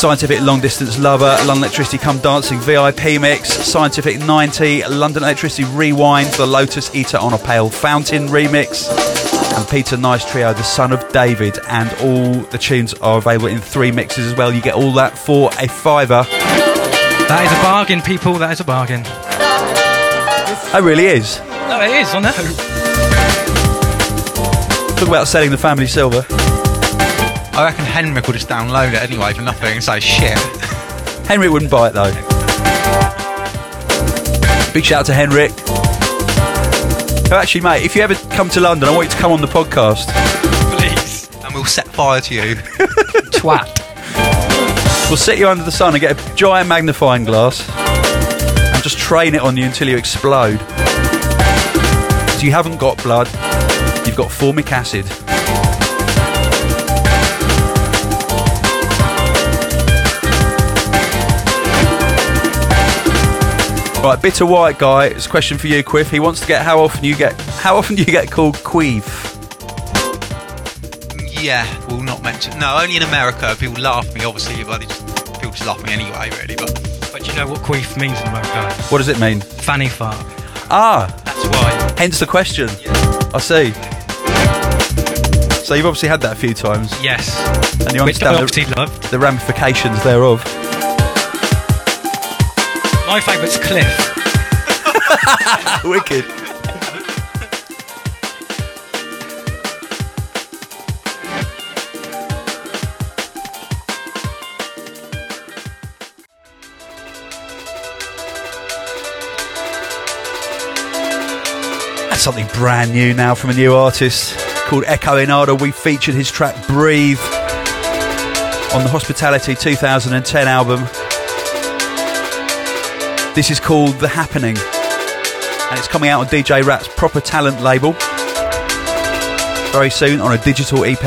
Scientific Long Distance Lover, London Electricity Come Dancing VIP Mix, Scientific 90, London Electricity Rewind, The Lotus Eater on a Pale Fountain Remix, and Peter Nice Trio, The Son of David, and all the tunes are available in three mixes as well. You get all that for a fiver. That is a bargain, people. That is a bargain. It really is. No, it is. I know. Talk about selling the family silver. I reckon Henrik will just download it anyway for nothing and say shit. Henrik wouldn't buy it though. Big shout out to Henrik. Oh, actually, mate, if you ever come to London, I want you to come on the podcast. Please. And we'll set fire to you. Twat. We'll sit you under the sun and get a giant magnifying glass and just train it on you until you explode. So you haven't got blood, you've got formic acid. Right, bitter white guy. It's a question for you, Quiff. He wants to get how often you get how often do you get called queef? yeah, we'll not mention. No, only in America. People laugh at me, obviously, but they just, people just laugh at me anyway, really. But But you know what queef means in America? What does it mean? Fanny fart. Ah, That's why. hence the question. I see. So you've obviously had that a few times, Yes. and you Which I understand obviously the, loved. the ramifications thereof. My favourite's Cliff. Wicked. That's something brand new now from a new artist called Echo Inada. We featured his track Breathe on the Hospitality 2010 album. This is called The Happening and it's coming out on DJ Rap's Proper Talent label very soon on a digital EP.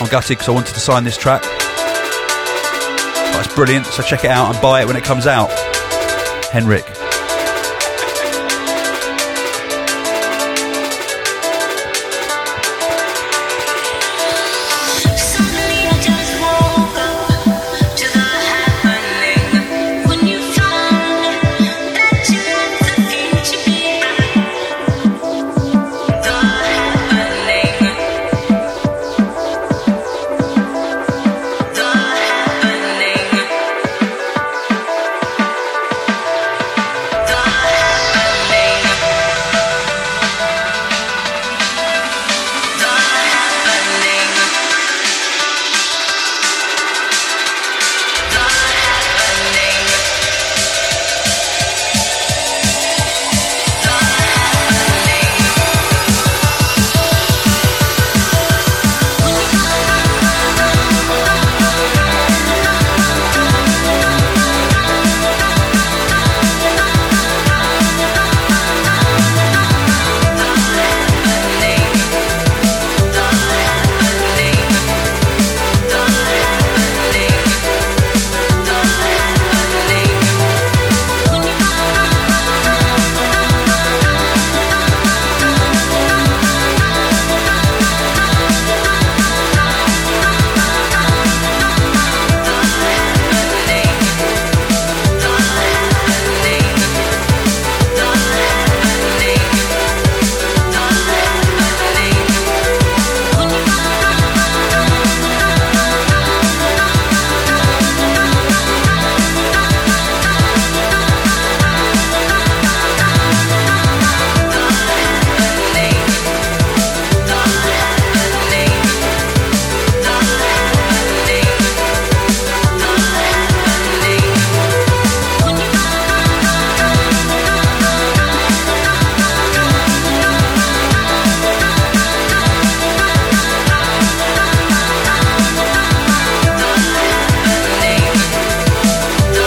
I'm gutted because I wanted to sign this track. But it's brilliant, so check it out and buy it when it comes out. Henrik.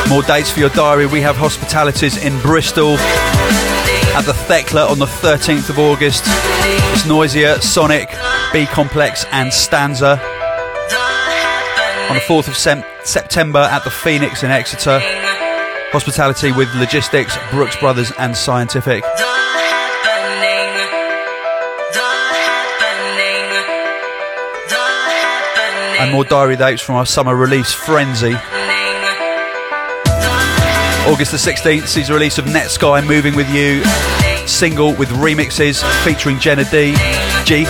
More dates for your diary. We have hospitalities in Bristol at the Thekla on the 13th of August. It's Noisia, Sonic, B Complex, and Stanza. On the 4th of Sem- September at the Phoenix in Exeter. Hospitality with Logistics, Brooks Brothers, and Scientific. And more diary dates from our summer release Frenzy. August the 16th sees the release of Netsky Moving With You, single with remixes featuring Jenna D. G.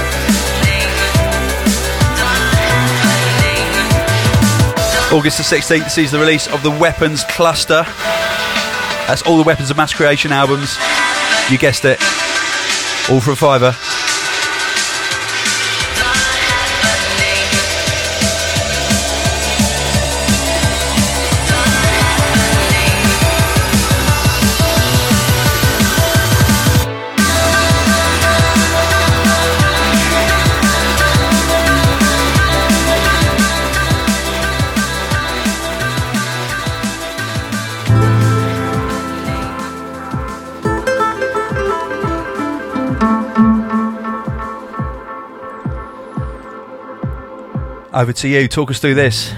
August the 16th sees the release of the Weapons Cluster. That's all the Weapons of Mass Creation albums. You guessed it. All for a fiver. Over to you. Talk us through this.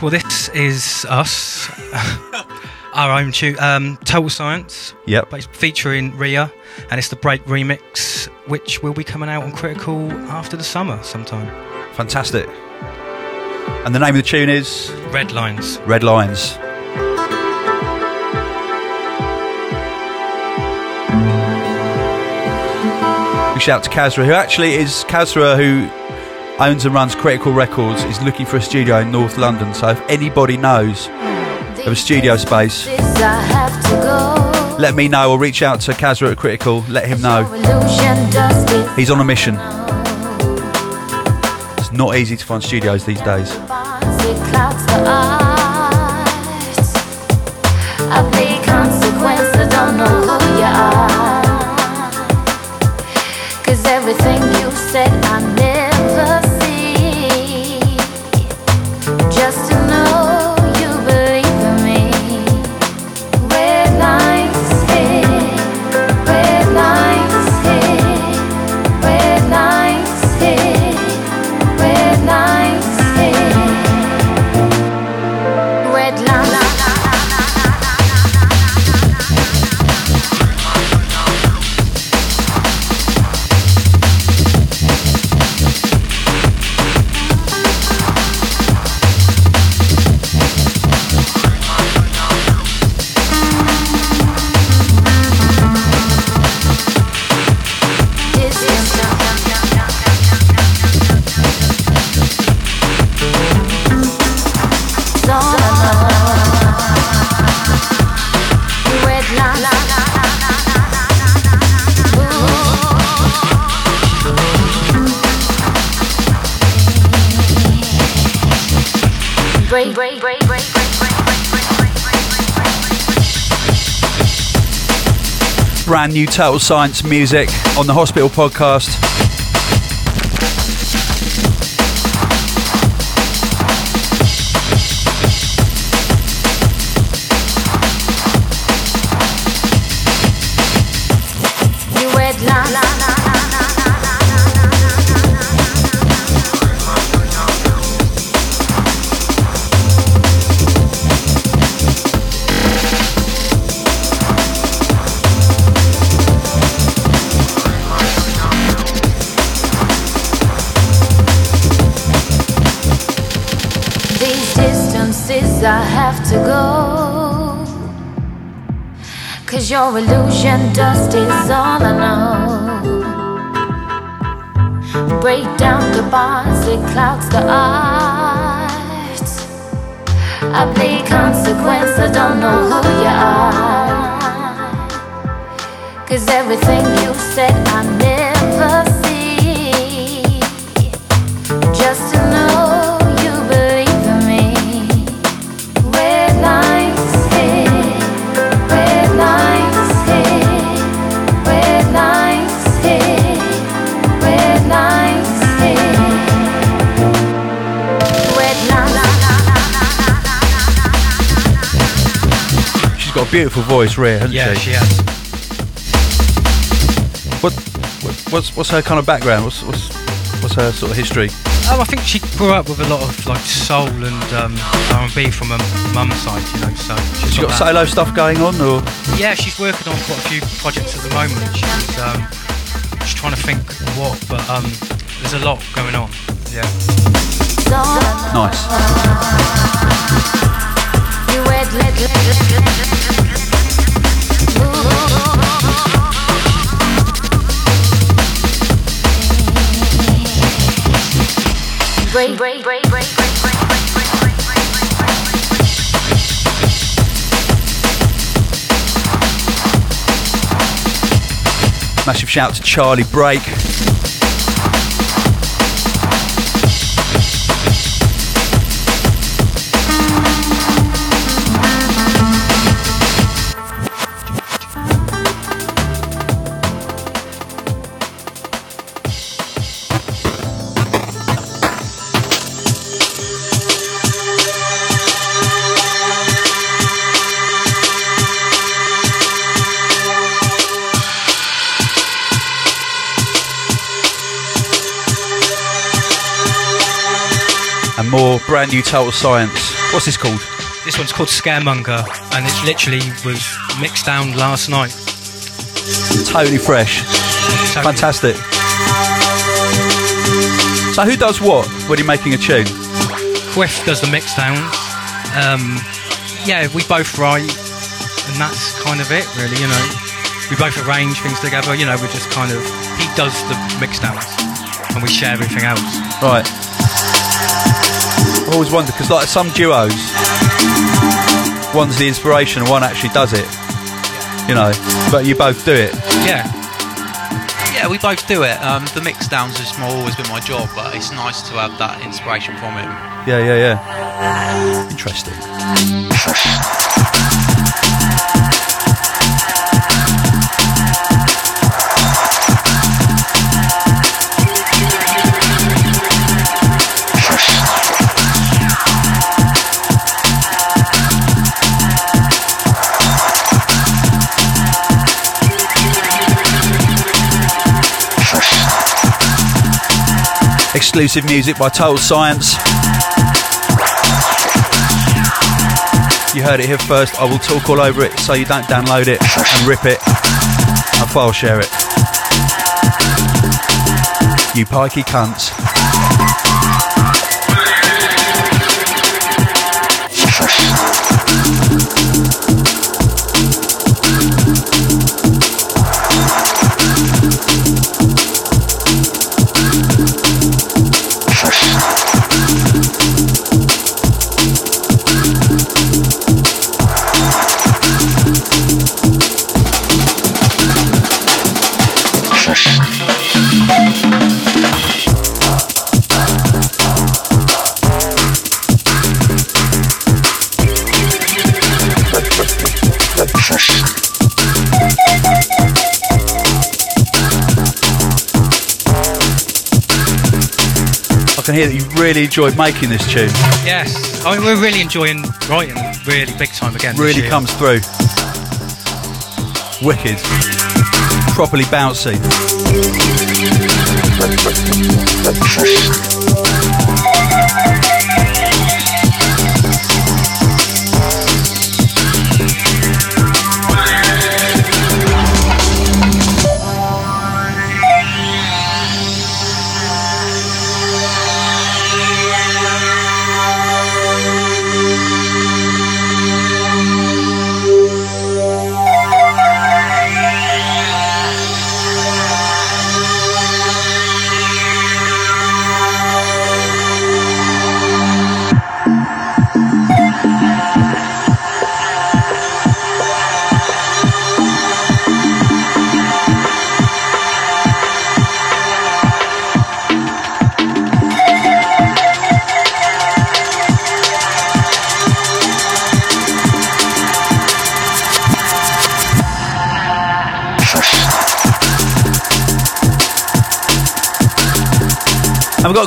Well, this is us, our own tune, um, Total Science, Yep. but it's featuring Ria, and it's the Break remix, which will be coming out on Critical after the summer sometime. Fantastic. And the name of the tune is Red Lines. Red Lines. Big shout out to Kasra, who actually is Kasra, who owns and runs Critical Records, is looking for a studio in North London. So if anybody knows of a studio space, let me know or reach out to Kasra at Critical. Let him know. He's on a mission. It's not easy to find studios these days. Know. Everything you said I never Brand new Total Science music on the Hospital podcast. Your illusion dust is all I know. Break down the bars, it clouds the art. I play consequence, I don't know who you are. Cause everything you said I never beautiful voice, Rhea, hasn't Yeah, she? she has. What, what, what's what's her kind of background? What's what's what's her sort of history? Oh, I think she grew up with a lot of like soul and um, R&B from her mum's side, you know. So she's She got that. solo stuff going on, or Yeah, she's working on quite a few projects at the moment. She's um, she's trying to think what, but um, there's a lot going on. Yeah. nice? Massive shout to Charlie Break. Brand new Total Science. What's this called? This one's called Scaremonger, and it literally was mixed down last night. Totally fresh. So Fantastic. So who does what when you're making a tune? Quiff does the mix downs. Um, yeah, we both write, and that's kind of it, really. You know, we both arrange things together. You know, we just kind of he does the mix downs, and we share everything else. Right. I always wonder because like some duos, one's the inspiration and one actually does it. You know, but you both do it. Yeah, Yeah, we both do it. Um, the mix downs has always been my job, but it's nice to have that inspiration from him. Yeah, yeah, yeah. Interesting. Exclusive music by Total Science. You heard it here first. I will talk all over it so you don't download it and rip it and file share it. You pikey cunts. Hear that you really enjoyed making this tune. yes. I mean, we're really enjoying writing, really big time again. Really year. comes through. Wicked. Properly bouncy.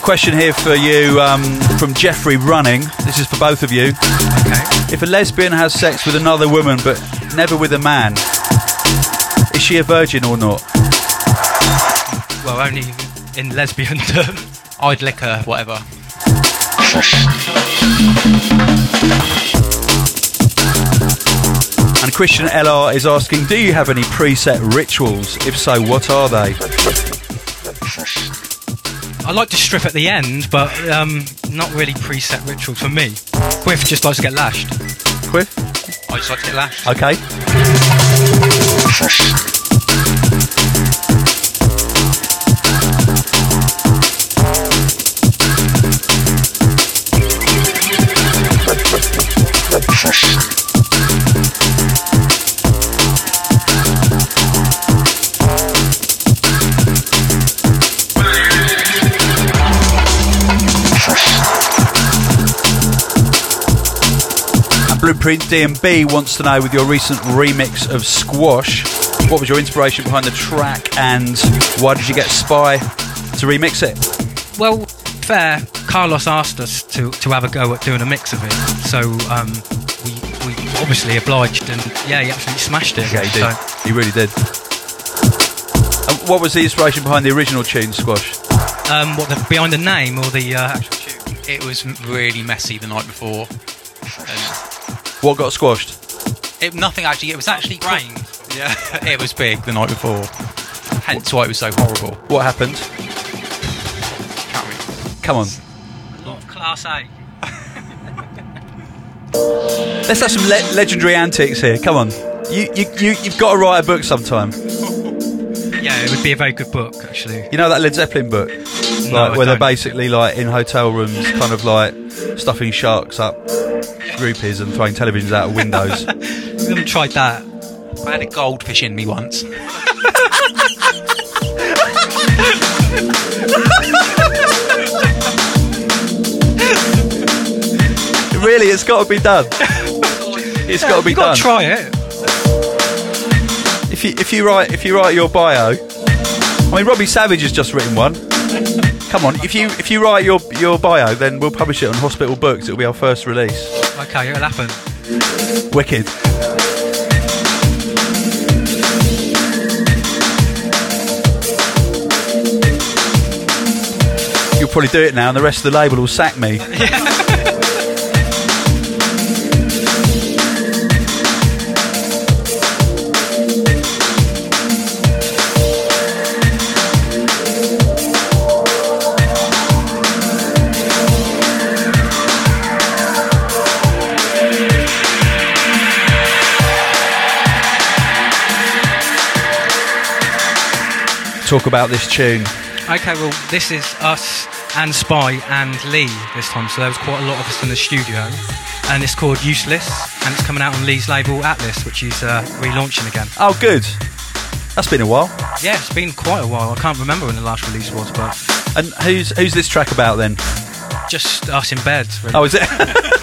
Question here for you um, from Jeffrey Running. This is for both of you. Okay. If a lesbian has sex with another woman but never with a man, is she a virgin or not? Well, only in lesbian terms. I'd lick her, whatever. And Christian LR is asking, do you have any preset rituals? If so, what are they? I like to strip at the end, but um, not really preset ritual for me. Quiff just likes to get lashed. Quiff? I just like to get lashed. Okay. And Blueprint DMB wants to know with your recent remix of Squash, what was your inspiration behind the track and why did you get Spy to remix it? Well, fair. Carlos asked us to, to have a go at doing a mix of it, so um, we, we obviously obliged, and yeah, he absolutely smashed it. Yeah, he did. So, He really did. And what was the inspiration behind the original tune, Squash? um, what the behind the name or the uh, actual tune? It was really messy the night before. And What got squashed? it, nothing actually. It was actually Brain. Yeah, it was big the night before. Hence why it was so horrible. What happened? Come on. Not class A. Let's have some le- legendary antics here. Come on. You, you, you, you've got to write a book sometime. Yeah, it would be a very good book, actually. You know that Led Zeppelin book? No, like, I where they're don't. basically like in hotel rooms, kind of like stuffing sharks up groupies and throwing televisions out of windows. We haven't tried that. I had a goldfish in me once. really, it's got to be done. It's got to be You've got to try it. if you if you write if you write your bio, I mean Robbie Savage has just written one. Come on, if you if you write your your bio, then we'll publish it on Hospital Books. It'll be our first release. Okay, it'll happen. Wicked. You'll probably do it now, and the rest of the label will sack me. Talk about this tune. Okay, well, this is us and Spy and Lee this time, so there was quite a lot of us in the studio. And it's called Useless, and it's coming out on Lee's label Atlas, which is uh, relaunching again. Oh, good. That's been a while. Yeah, it's been quite a while. I can't remember when the last release was, but And who's who's this track about then? just us in bed. Really. Oh, is it?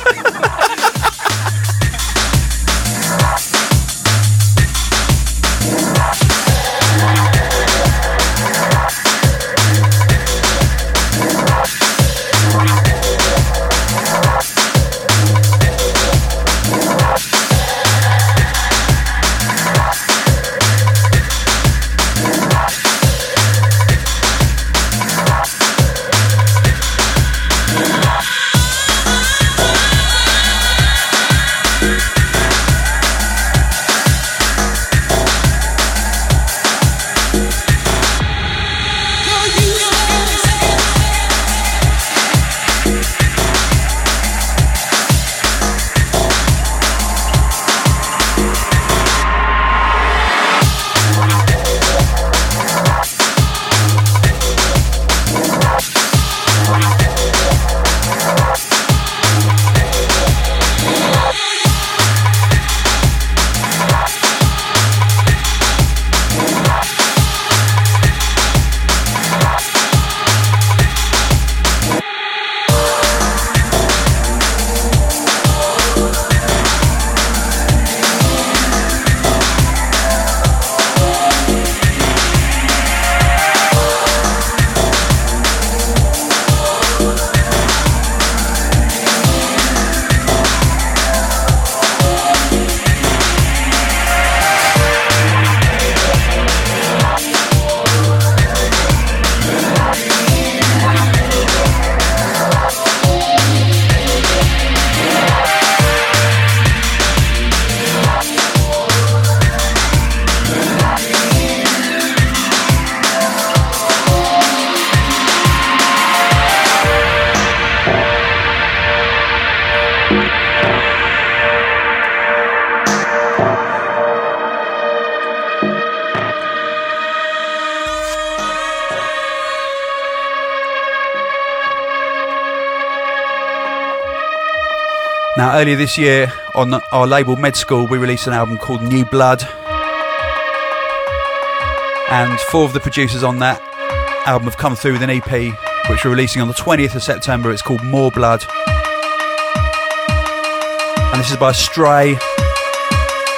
earlier this year on our label Med School, we released an album called New Blood. And four of the producers on that album have come through with an EP, which we're releasing on the 20th of September. It's called More Blood. And this is by Stray.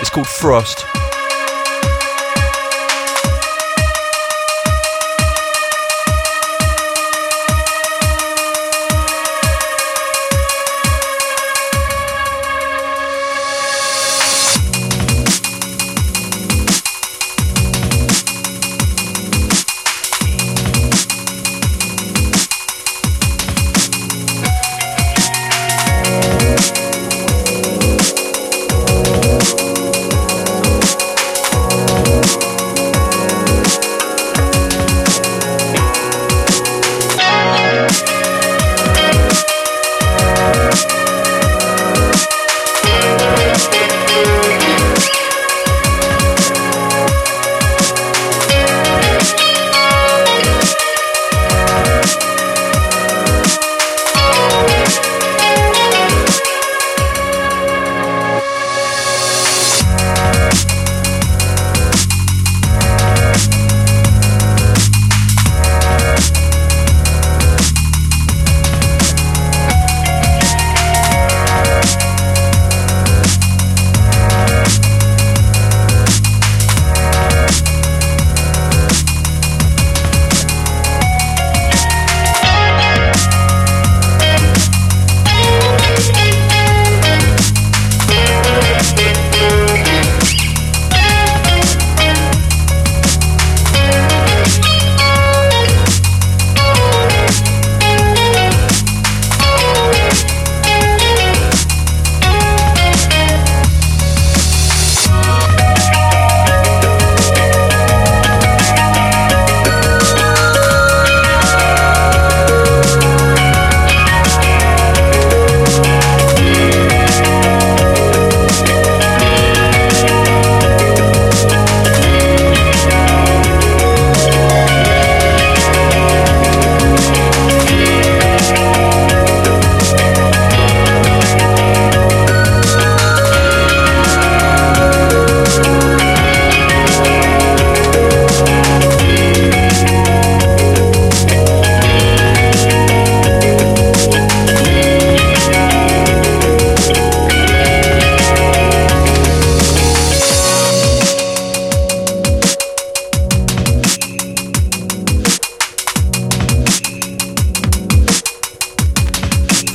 It's called Frost.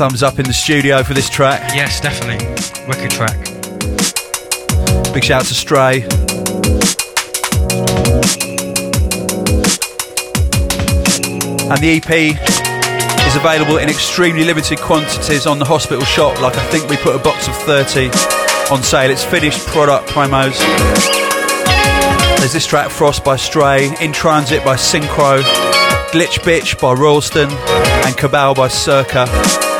Thumbs up in the studio for this track. Yes, definitely. Wicked track. Big shout out to Stray. And the EP is available in extremely limited quantities on the hospital shop. Like I think we put a box of 30 on sale. It's finished product promos. There's this track Frost by Stray, In Transit by Synkro, Glitch Bitch by Royalston, and Cabal by Circa.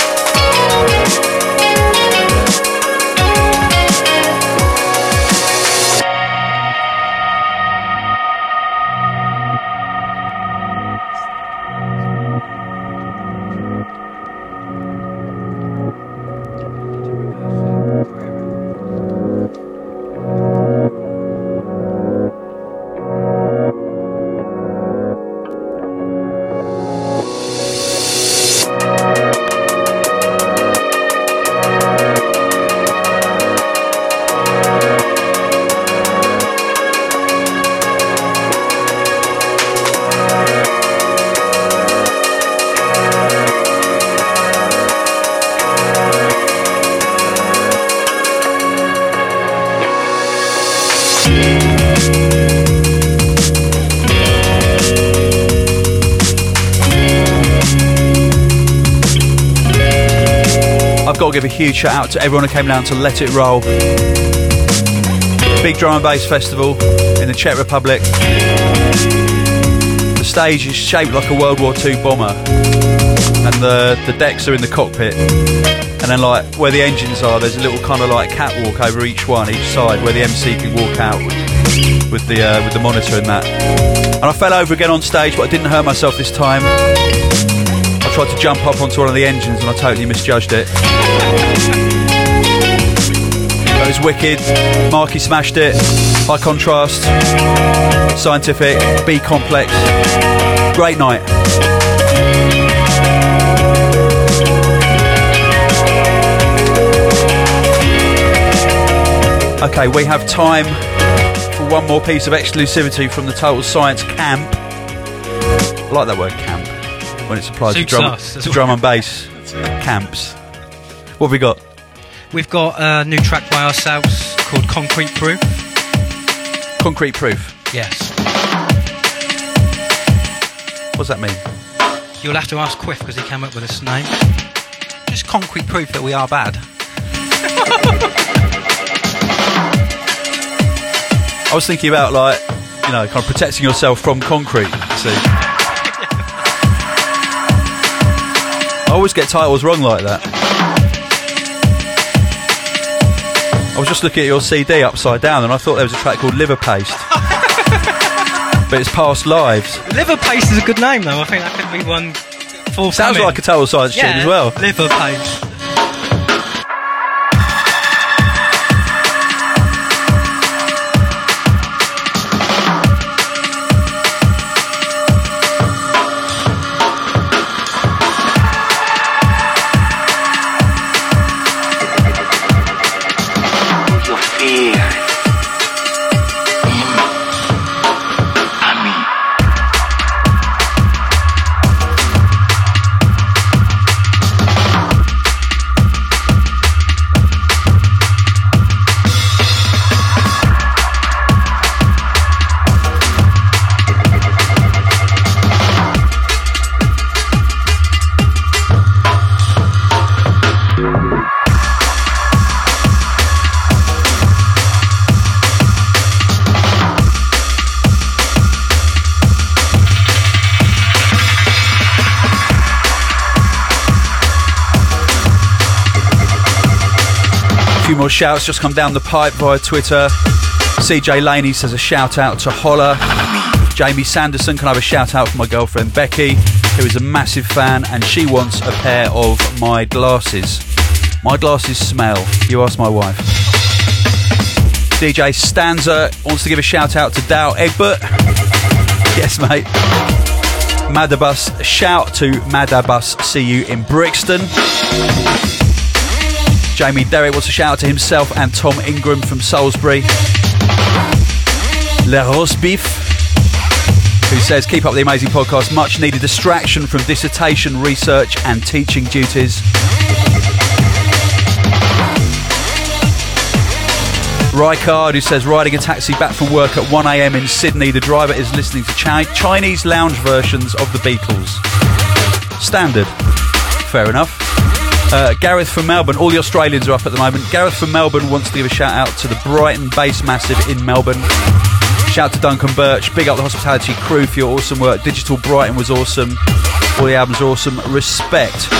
Huge shout out to everyone who came down to Let It Roll. Big drum and bass festival in the Czech Republic. The stage is shaped like a World War II bomber, and the, the decks are in the cockpit. And then, like where the engines are, there's a little kind of like catwalk over each one, each side, where the MC can walk out with, the uh, with the monitor and that. And I fell over again on stage, but I didn't hurt myself this time. I tried to jump up onto one of the engines and I totally misjudged it. That was wicked. Marky smashed it. High contrast. Scientific. B complex. Great night. Okay, we have time for one more piece of exclusivity from the Total Science camp. I like that word camp when it's applied to drum, us to drum and bass camps. What have we got? We've got a new track by ourselves called Concrete Proof. Concrete proof. Yes. What does that mean? You'll have to ask Quiff because he came up with this name. Just concrete proof that we are bad. I was thinking about like, you know, kind of protecting yourself from concrete. See, I always get titles wrong like that. Was just looking at your CD upside down, and I thought there was a track called Liver Paste, but it's past lives. Liver Paste is a good name though. I think that could be one forthcoming. Sounds like a total science tune as well. Liver Paste. More shouts just come down the pipe via Twitter. CJ Laney says a shout out to Holler. Jamie Sanderson can I have a shout out for my girlfriend Becky, who is a massive fan and she wants a pair of my glasses. My glasses smell. You ask my wife. DJ Stanza wants to give a shout out to Dow Egbert. Yes, mate. Madabus, shout to Madabus, see you in Brixton. Jamie Derrick wants a shout out to himself and Tom Ingram from Salisbury. Le Rose Beef, who says, Keep up the amazing podcast, much needed distraction from dissertation, research, and teaching duties. Rykard, who says, Riding a taxi back from work at 1am in Sydney, the driver is listening to Chi- Chinese lounge versions of the Beatles. Standard. Fair enough. Uh, Gareth from Melbourne. All the Australians are up at the moment. Gareth from Melbourne wants to give a shout out to the Brighton Bass Massive in Melbourne. Shout out to Duncan Birch. Big up the hospitality crew for your awesome work. Digital Brighton was awesome. All the albums are awesome. Respect.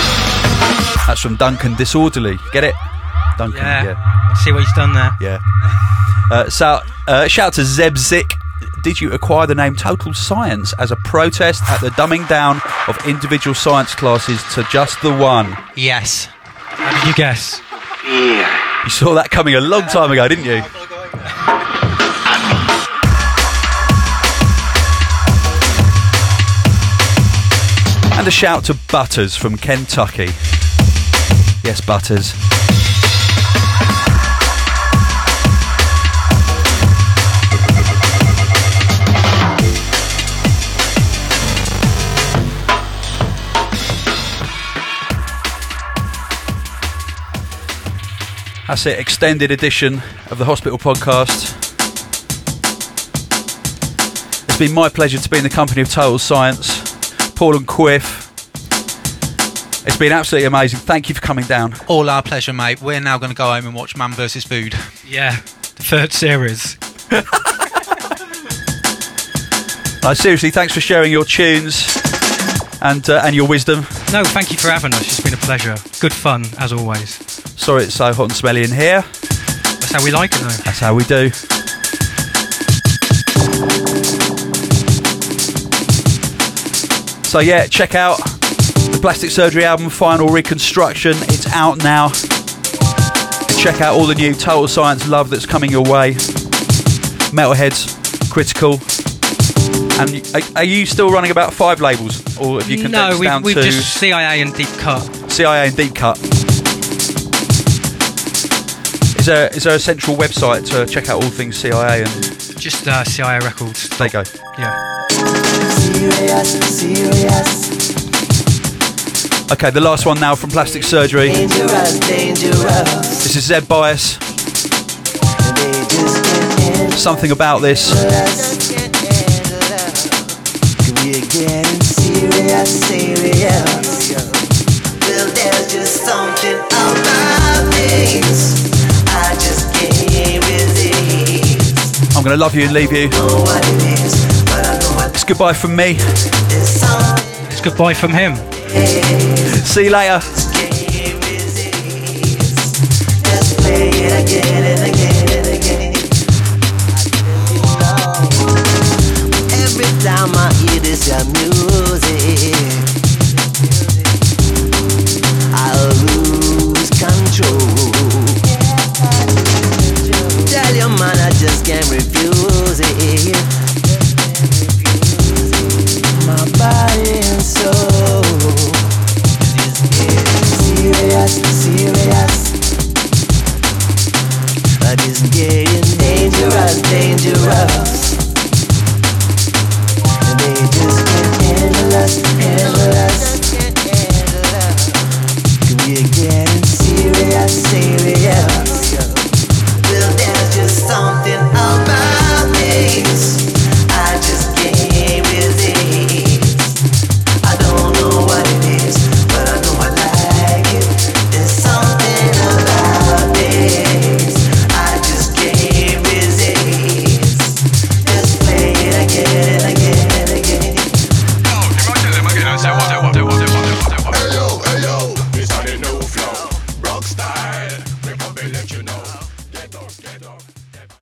That's from Duncan Disorderly. Get it? Duncan. Yeah. yeah. See what he's done there. Yeah. Uh, so, uh, shout out to Zebzik. Did you acquire the name Total Science as a protest at the dumbing down of individual science classes to just the one? Yes. How did you guess? Fear. You saw that coming a long time ago, didn't you? And a shout to Butters from Kentucky. Yes, Butters. That's it, extended edition of the Hospital Podcast. It's been my pleasure to be in the company of Total Science, Paul and Quiff. It's been absolutely amazing. Thank you for coming down. All our pleasure, mate. We're now going to go home and watch Man vs. Food. Yeah. The third series. No, seriously, thanks for sharing your tunes and uh, and your wisdom. No, thank you for having us. It's been a pleasure. Good fun, as always. Sorry it's so hot and smelly in here. That's how we like it, though. That's how we do. So yeah, check out the Plastic Surgery album, Final Reconstruction. It's out now. check out all the new Total Science love that's coming your way. Metalheadz, Critical. And are, you still running about five labels, or have you condensed no, we, down we've to just CIA and Deep Cut. CIA and Deep Cut? Is there is there a central website to check out all things CIA and Just uh, CIA Records. there you go? Yeah. Serious, serious, Okay, the last one now from Plastic Surgery. dangerous, dangerous. This is Zed Bias. They just can't handle Something about this. us. We're getting serious, serious. Well, there's just something about this. I'm going to love you and leave you. It's goodbye from me. It's goodbye from him. See you later. Every time I hear this music, I lose control. just can't refuse it. My body and soul is serious, serious. But it's getting dangerous, dangerous. And they just can't handle us, handle us. We're getting serious, serious.